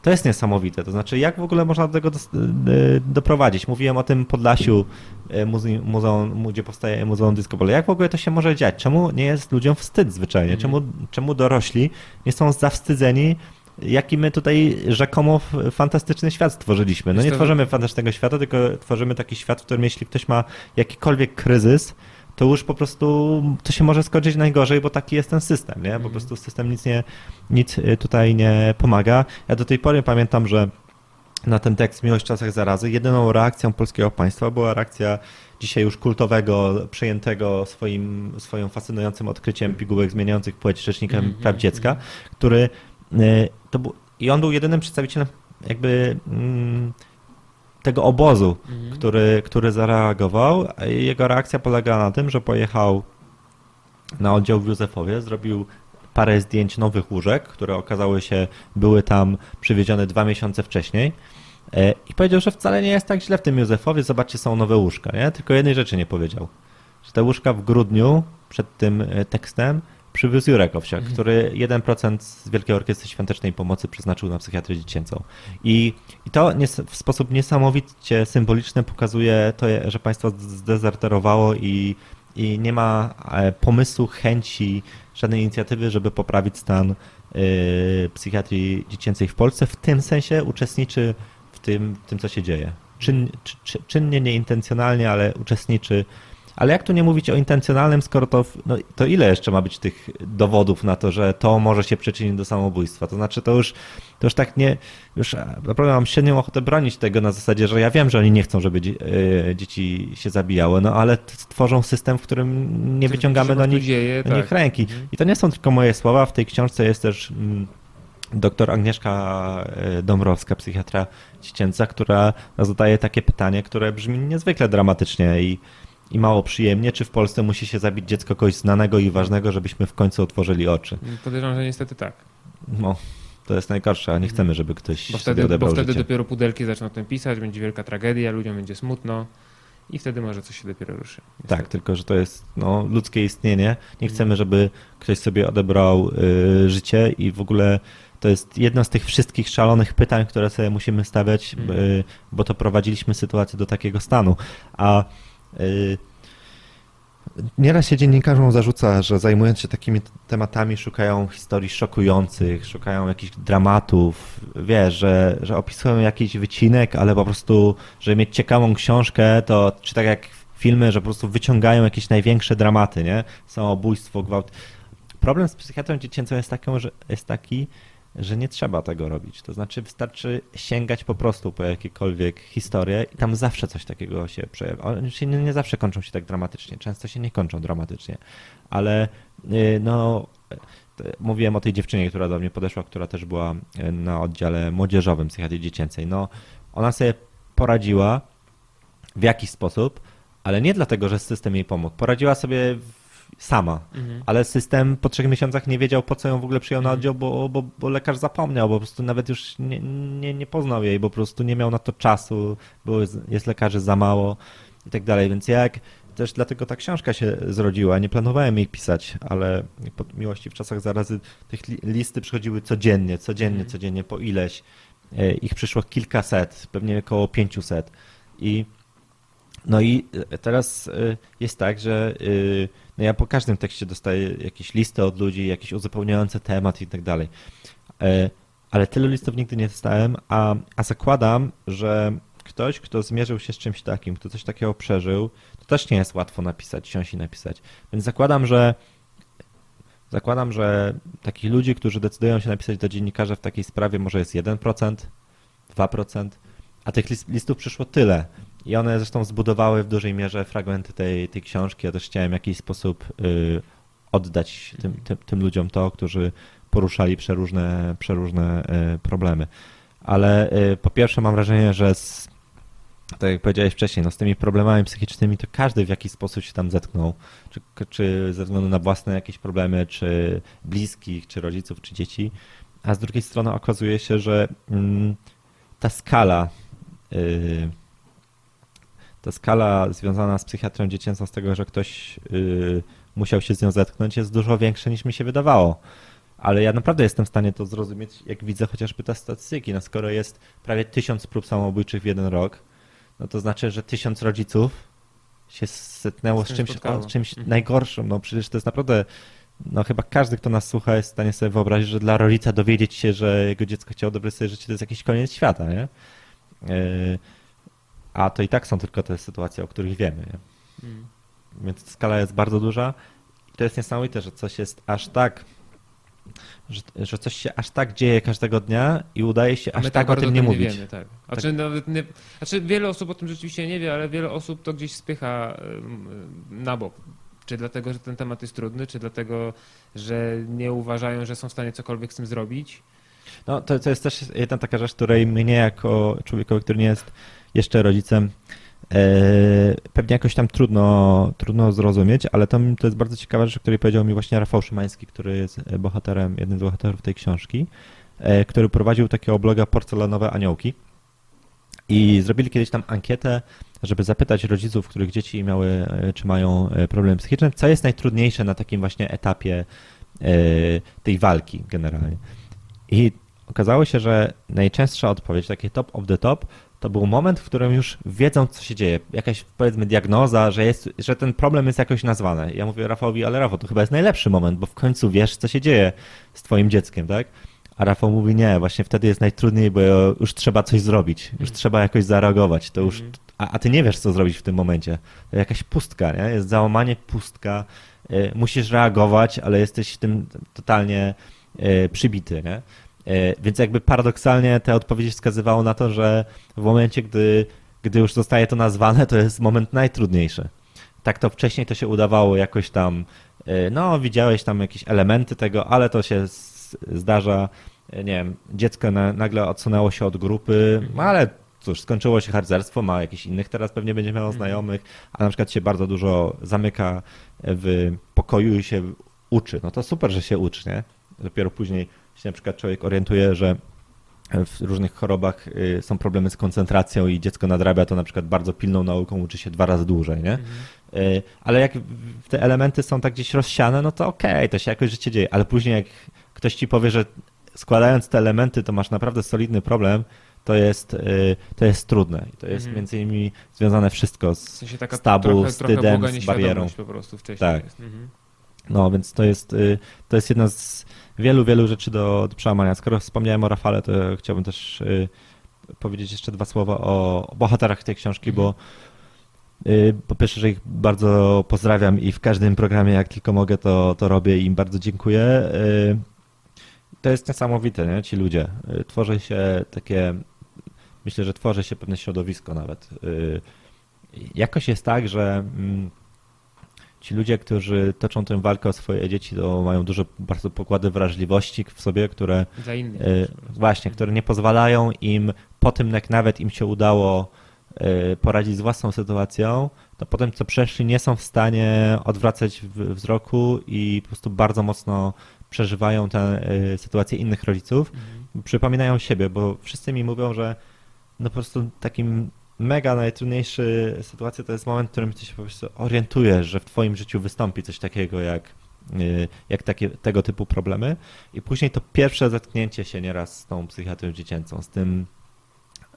To jest niesamowite. To znaczy, jak w ogóle można do tego e, doprowadzić? Mówiłem o tym Podlasiu, muzeum, muzeum, gdzie powstaje Muzeum Disco. Jak w ogóle to się może dziać? Czemu nie jest ludziom wstyd zwyczajnie? Mhm. Czemu, czemu dorośli nie są zawstydzeni jaki my tutaj rzekomo fantastyczny świat stworzyliśmy. No nie tworzymy fantastycznego świata, tylko tworzymy taki świat, w którym jeśli ktoś ma jakikolwiek kryzys, to już po prostu to się może skończyć najgorzej, bo taki jest ten system, nie? Po mhm. prostu system nic, nie, nic y, tutaj nie pomaga. Ja do tej pory pamiętam, że na ten tekst Miłość w czasach zarazy jedyną reakcją polskiego państwa była reakcja dzisiaj już kultowego, przejętego swoim, swoją fascynującym odkryciem pigułek zmieniających płeć rzecznikiem mm -hmm. praw dziecka, który y, to był, I on był jedynym przedstawicielem jakby mm, tego obozu, mhm. który, który zareagował. Jego reakcja polegała na tym, że pojechał na oddział w Józefowie, zrobił parę zdjęć nowych łóżek, które okazały się, były tam przywiezione dwa miesiące wcześniej. E, I powiedział, że wcale nie jest tak źle w tym Józefowie, zobaczcie, są nowe łóżka, nie? Tylko jednej rzeczy nie powiedział. Że te łóżka w grudniu przed tym e, tekstem przywiózł Jurek Owsiak, który 1% z Wielkiej Orkiestry Świątecznej Pomocy przeznaczył na psychiatrię dziecięcą. I, i to w sposób niesamowicie symboliczny pokazuje to, że państwo zdezerterowało i, i nie ma e, pomysłu, chęci, żadnej inicjatywy, żeby poprawić stan y, psychiatrii dziecięcej w Polsce. W tym sensie uczestniczy w tym, tym co się dzieje. Czyn, czy, czynnie, nieintencjonalnie, ale uczestniczy ale jak tu nie mówić o intencjonalnym, skoro to, no, to ile jeszcze ma być tych dowodów na to, że to może się przyczynić do samobójstwa? To znaczy to już, to już tak nie, już naprawdę mam średnią ochotę bronić tego na zasadzie, że ja wiem, że oni nie chcą, żeby e, dzieci się zabijały, no ale tworzą system, w którym nie wyciągamy do nich, dzieje, do nich tak. ręki. Mhm. I to nie są tylko moje słowa, w tej książce jest też mm, doktor Agnieszka e, Dąbrowska, psychiatra dziecięca, która zadaje takie pytanie, które brzmi niezwykle dramatycznie i i mało przyjemnie, czy w Polsce musi się zabić dziecko kogoś znanego i ważnego, żebyśmy w końcu otworzyli oczy? Podejrzewam, że niestety tak. No, to jest najgorsze, a nie chcemy, żeby ktoś bo wtedy, odebrał Bo wtedy życie. dopiero pudelki zaczną tym pisać, będzie wielka tragedia, ludziom będzie smutno i wtedy może coś się dopiero ruszy. Niestety. Tak, tylko że to jest no, ludzkie istnienie. Nie mhm. chcemy, żeby ktoś sobie odebrał y, życie i w ogóle to jest jedno z tych wszystkich szalonych pytań, które sobie musimy stawiać, mm. y, bo to prowadziliśmy sytuację do takiego stanu. A nieraz się dziennikarzom zarzuca, że zajmując się takimi tematami, szukają historii szokujących, szukają jakichś dramatów, wiesz, że, że opisują jakiś wycinek, ale po prostu, żeby mieć ciekawą książkę, to czy tak jak filmy, że po prostu wyciągają jakieś największe dramaty, nie? Samobójstwo, gwałt. Problem z psychiatrą dziecięcą jest, taką, że, jest taki, że nie trzeba tego robić. To znaczy wystarczy sięgać po prostu po jakiekolwiek historie i tam zawsze coś takiego się przejawia. One nie, nie zawsze kończą się tak dramatycznie, często się nie kończą dramatycznie, ale y, no mówiłem o tej dziewczynie, która do mnie podeszła, która też była y, na oddziale młodzieżowym psychiatrii dziecięcej. No, ona sobie poradziła w jakiś sposób, ale nie dlatego, że system jej pomógł. Poradziła sobie sama, mhm. ale system po trzech miesiącach nie wiedział, po co ją w ogóle przyjął na mhm. oddział, bo, bo, bo lekarz zapomniał, bo po prostu nawet już nie, nie, nie poznał jej, bo po prostu nie miał na to czasu, bo jest lekarzy za mało i tak dalej, więc jak też dlatego ta książka się zrodziła. Nie planowałem jej pisać, ale po miłości w czasach zarazy tych listy przychodziły codziennie, codziennie, mhm. codziennie po ileś. E, ich przyszło kilkaset, pewnie około pięciuset. I no i e, teraz e, jest tak, że no ja po każdym tekście dostaję jakieś listy od ludzi, jakieś uzupełniające temat i tak dalej. E, ale tylu listów nigdy nie dostałem, a, a zakładam, że ktoś, kto zmierzył się z czymś takim, kto coś takiego przeżył, to też nie jest łatwo napisać, książki napisać. Więc zakładam, że zakładam, że takich ludzi, którzy decydują się napisać do dziennikarza w takiej sprawie, może jest 1%, 2%, a tych list, listów przyszło tyle. I one zresztą zbudowały w dużej mierze fragmenty tej, tej książki. Ja też chciałem w jakiś sposób y, oddać tym, tym, tym ludziom to, którzy poruszali przeróżne, przeróżne y, problemy. Ale y, po pierwsze mam wrażenie, że z, tak jak powiedziałeś wcześniej, no z tymi problemami psychicznymi to każdy w jakiś sposób się tam zetknął. Czy, czy ze względu na własne jakieś problemy, czy bliskich, czy rodziców, czy dzieci. A z drugiej strony okazuje się, że mm, ta skala ta skala związana z psychiatrią dziecięcą, z tego, że ktoś y, musiał się z nią zetknąć, jest dużo większa niż mi się wydawało. Ale ja naprawdę jestem w stanie to zrozumieć, jak widzę chociażby te statystyki. No skoro jest prawie tysiąc prób samobójczych w jeden rok, no to znaczy, że tysiąc rodziców się setnęło z, z czymś, o, czymś mhm. najgorszym. No przecież to jest naprawdę, no chyba każdy, kto nas słucha, jest w stanie sobie wyobrazić, że dla rodzica dowiedzieć się, że jego dziecko chciało dobre sobie życie, to jest jakiś koniec świata, nie? Yy, a to i tak są tylko te sytuacje, o których wiemy. Mm. Więc skala jest bardzo duża. I to jest niesamowite, że coś jest aż tak, że, że coś się aż tak dzieje każdego dnia i udaje się aż tak, tak o tym nie mówić. Wiemy, tak. Znaczy, tak. Nawet nie, znaczy wiele osób o tym rzeczywiście nie wie, ale wiele osób to gdzieś spycha na bok. Czy dlatego, że ten temat jest trudny, czy dlatego, że nie uważają, że są w stanie cokolwiek z tym zrobić. No to, to jest też jedna taka rzecz, której mnie jako człowiekowi, który nie jest jeszcze rodzicem, e, pewnie jakoś tam trudno, trudno zrozumieć, ale to, to jest bardzo ciekawa rzecz, o której powiedział mi właśnie Rafał Szymański, który jest bohaterem, jednym z bohaterów tej książki, e, który prowadził takiego bloga Porcelanowe Aniołki i zrobili kiedyś tam ankietę, żeby zapytać rodziców, których dzieci miały, e, czy mają problemy psychiczne, co jest najtrudniejsze na takim właśnie etapie tej walki generalnie. I okazało się, że najczęstsza odpowiedź, takie top of the top, to był moment, w którym już wiedzą, co się dzieje. Jakaś, powiedzmy, diagnoza, że, jest, że ten problem jest jakoś nazwany. Ja mówię Rafałowi, ale Rafał, to chyba jest najlepszy moment, bo w końcu wiesz, co się dzieje z twoim dzieckiem, tak? A Rafał mówi, nie, właśnie wtedy jest najtrudniej, bo już trzeba coś zrobić, już trzeba jakoś zareagować, to już, mhm. a, a ty nie wiesz, co zrobić w tym momencie. To jakaś pustka, nie? Jest załamanie, pustka, y, musisz reagować, ale jesteś w tym totalnie y, przybity, nie? E, więc jakby paradoksalnie te odpowiedzi wskazywało na to, że w momencie, gdy, gdy już zostaje to nazwane, to jest moment najtrudniejszy. Tak to wcześniej to się udawało jakoś tam, e, no widziałeś tam jakieś elementy tego, ale to się zdarza, e, nie wiem, dziecko na, nagle odsunęło się od grupy, no ale cóż, skończyło się harcerstwo, ma jakichś innych teraz pewnie będzie miało mhm. znajomych, a na przykład się bardzo dużo zamyka w pokoju i się uczy. No to super, że się uczy, nie? Dopiero później się na przykład człowiek orientuje, że w różnych chorobach y, są problemy z koncentracją i dziecko nadrabia to na przykład bardzo pilną nauką, uczy się dwa razy dłużej, nie? Mhm. Y, ale jak te elementy są tak gdzieś rozsiane, no to okej, okay, to się jakoś życie dzieje, ale później jak ktoś ci powie, że składając te elementy, to masz naprawdę solidny problem, to jest, y, to jest trudne. I to jest mhm. między innymi związane wszystko z, w sensie z tabu, trochę, wstydem, trochę z barierą. po prostu wcześniej. Tak. Mhm. No, więc to jest, to jest jedna z wielu, wielu rzeczy do, do przełamania. Skoro wspomniałem o Rafale, to chciałbym też y, powiedzieć jeszcze dwa słowa o, bohaterach tej książki, bo y, po pierwsze, że ich bardzo pozdrawiam i w każdym programie, jak tylko mogę, to, to robię i im bardzo dziękuję. Y, to jest niesamowite, nie? ci ludzie. Y, tworzy się takie, myślę, że tworzy się pewne środowisko nawet. Y, jakoś jest tak, że mm, ci ludzie, którzy toczą tę walkę o swoje dzieci, to mają dużo bardzo pokłady wrażliwości w sobie, które innych, e, właśnie, które nie pozwalają im po tym, jak nawet im się udało e, poradzić z własną sytuacją, to potem co przeszli nie są w stanie odwracać wzroku i po prostu bardzo mocno przeżywają tę e, sytuację innych rodziców. Mhm. Przypominają siebie, bo wszyscy mi mówią, że no po prostu takim mega najtrudniejsza sytuacja to jest moment, w którym ty się po prostu orientujesz, że w twoim życiu wystąpi coś takiego jak, y, jak takie, tego typu problemy. I później to pierwsze zetknięcie się nieraz z tą psychiatrią dziecięcą, z tym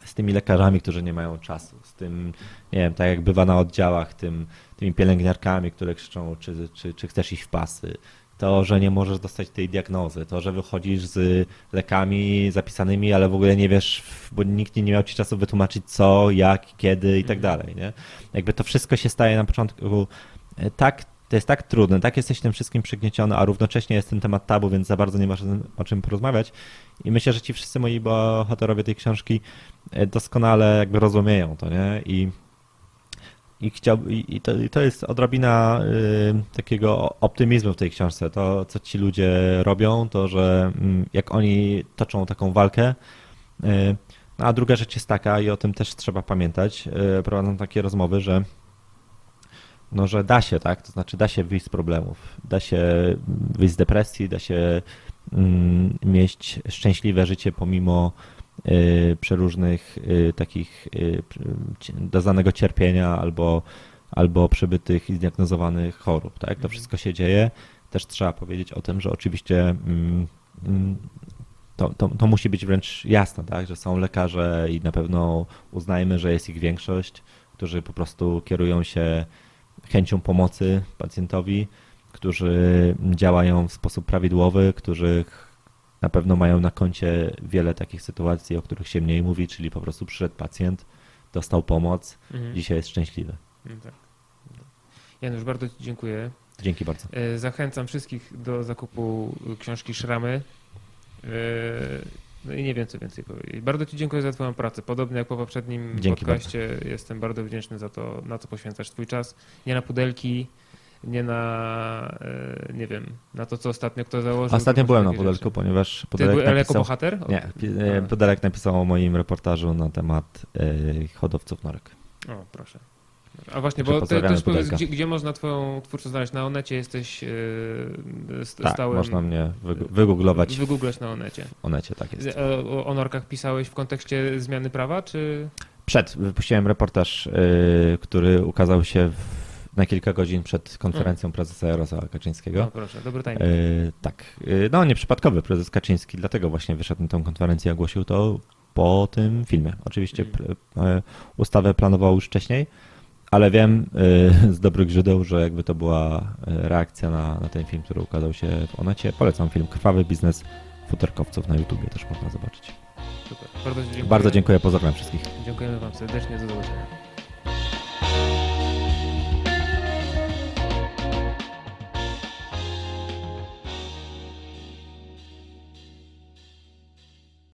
z tymi lekarzami, którzy nie mają czasu, z tym, nie wiem, tak jak bywa na oddziałach, tym, tymi pielęgniarkami, które krzyczą, czy, czy, czy chcesz iść w pasy, to, że nie możesz dostać tej diagnozy, to, że wychodzisz z lekami zapisanymi, ale w ogóle nie wiesz, bo nikt nie miał ci czasu wytłumaczyć co, jak, kiedy i tak dalej, nie? Jakby to wszystko się staje na początku e, tak, to jest tak trudne, tak jesteś tym wszystkim przygnieciony, a równocześnie jest ten temat tabu, więc za bardzo nie masz o czym porozmawiać. I myślę, że ci wszyscy moi bohaterowie tej książki e, doskonale jakby rozumieją to, nie? I i, chciał, i, to, I to jest odrobina y, takiego optymizmu w tej książce. To, co ci ludzie robią, to, że mm, jak oni toczą taką walkę. Y, no, a druga rzecz jest taka, i o tym też trzeba pamiętać, y, prowadzą takie rozmowy, że no, że da się, tak? To znaczy da się wyjść z problemów, da się wyjść z depresji, da się mm, mieć szczęśliwe życie pomimo y, przeróżnych y, takich y, doznanego cierpienia albo, albo przybytych i zdiagnozowanych chorób, tak? To Mhm. wszystko się dzieje. Też trzeba powiedzieć o tym, że oczywiście mm, mm, to, to, to musi być wręcz jasne, tak? Że są lekarze i na pewno uznajmy, że jest ich większość, którzy po prostu kierują się chęcią pomocy pacjentowi, którzy działają w sposób prawidłowy, którzy na pewno mają na koncie wiele takich sytuacji, o których się mniej mówi, czyli po prostu przyszedł pacjent, dostał pomoc, Mhm. dzisiaj jest szczęśliwy. No tak. Janusz, bardzo Ci dziękuję. Dzięki bardzo. E, Zachęcam wszystkich do zakupu książki Szramy. E, No i nie wiem, co więcej powiedzieć. Bardzo Ci dziękuję za Twoją pracę. Podobnie jak po poprzednim Dzięki podcaście, jestem bardzo wdzięczny za to, na co poświęcasz Twój czas. Nie na pudelki, nie na, e, nie wiem, na to, co ostatnio kto założył. Ostatnio byłem na takie Pudelku, rzeczy. ponieważ Ty Pudelek byłeś ale jako napisał... bohater? Nie, pi- e, napisał o moim reportażu na temat e, hodowców norek. O, proszę. A właśnie, Także bo ty też powiedz, gdzie, gdzie można Twoją twórczość znaleźć? Na Onecie jesteś yy, st- Tak, stałym... można mnie wygooglować Wygooglać na Onecie. Onecie, tak jest. O, o, norkach pisałeś w kontekście zmiany prawa, czy... Przed wypuściłem reportaż, y, który ukazał się w, na kilka godzin przed konferencją prezesa Jarosława No Kaczyńskiego. proszę, dobry timing. Y, tak, Y, no nieprzypadkowy prezes Kaczyński, dlatego właśnie wyszedł na tę konferencję i ogłosił to po tym filmie. Oczywiście pr- y, ustawę planował już wcześniej, ale wiem z dobrych źródeł, że jakby to była reakcja na, na ten film, który ukazał się w Onecie. Polecam film Krwawy biznes futerkowców na YouTubie też można zobaczyć. Super. Bardzo dziękuję. Bardzo dziękuję, pozdrawiam wszystkich. Dziękujemy Wam serdecznie, do zobaczenia.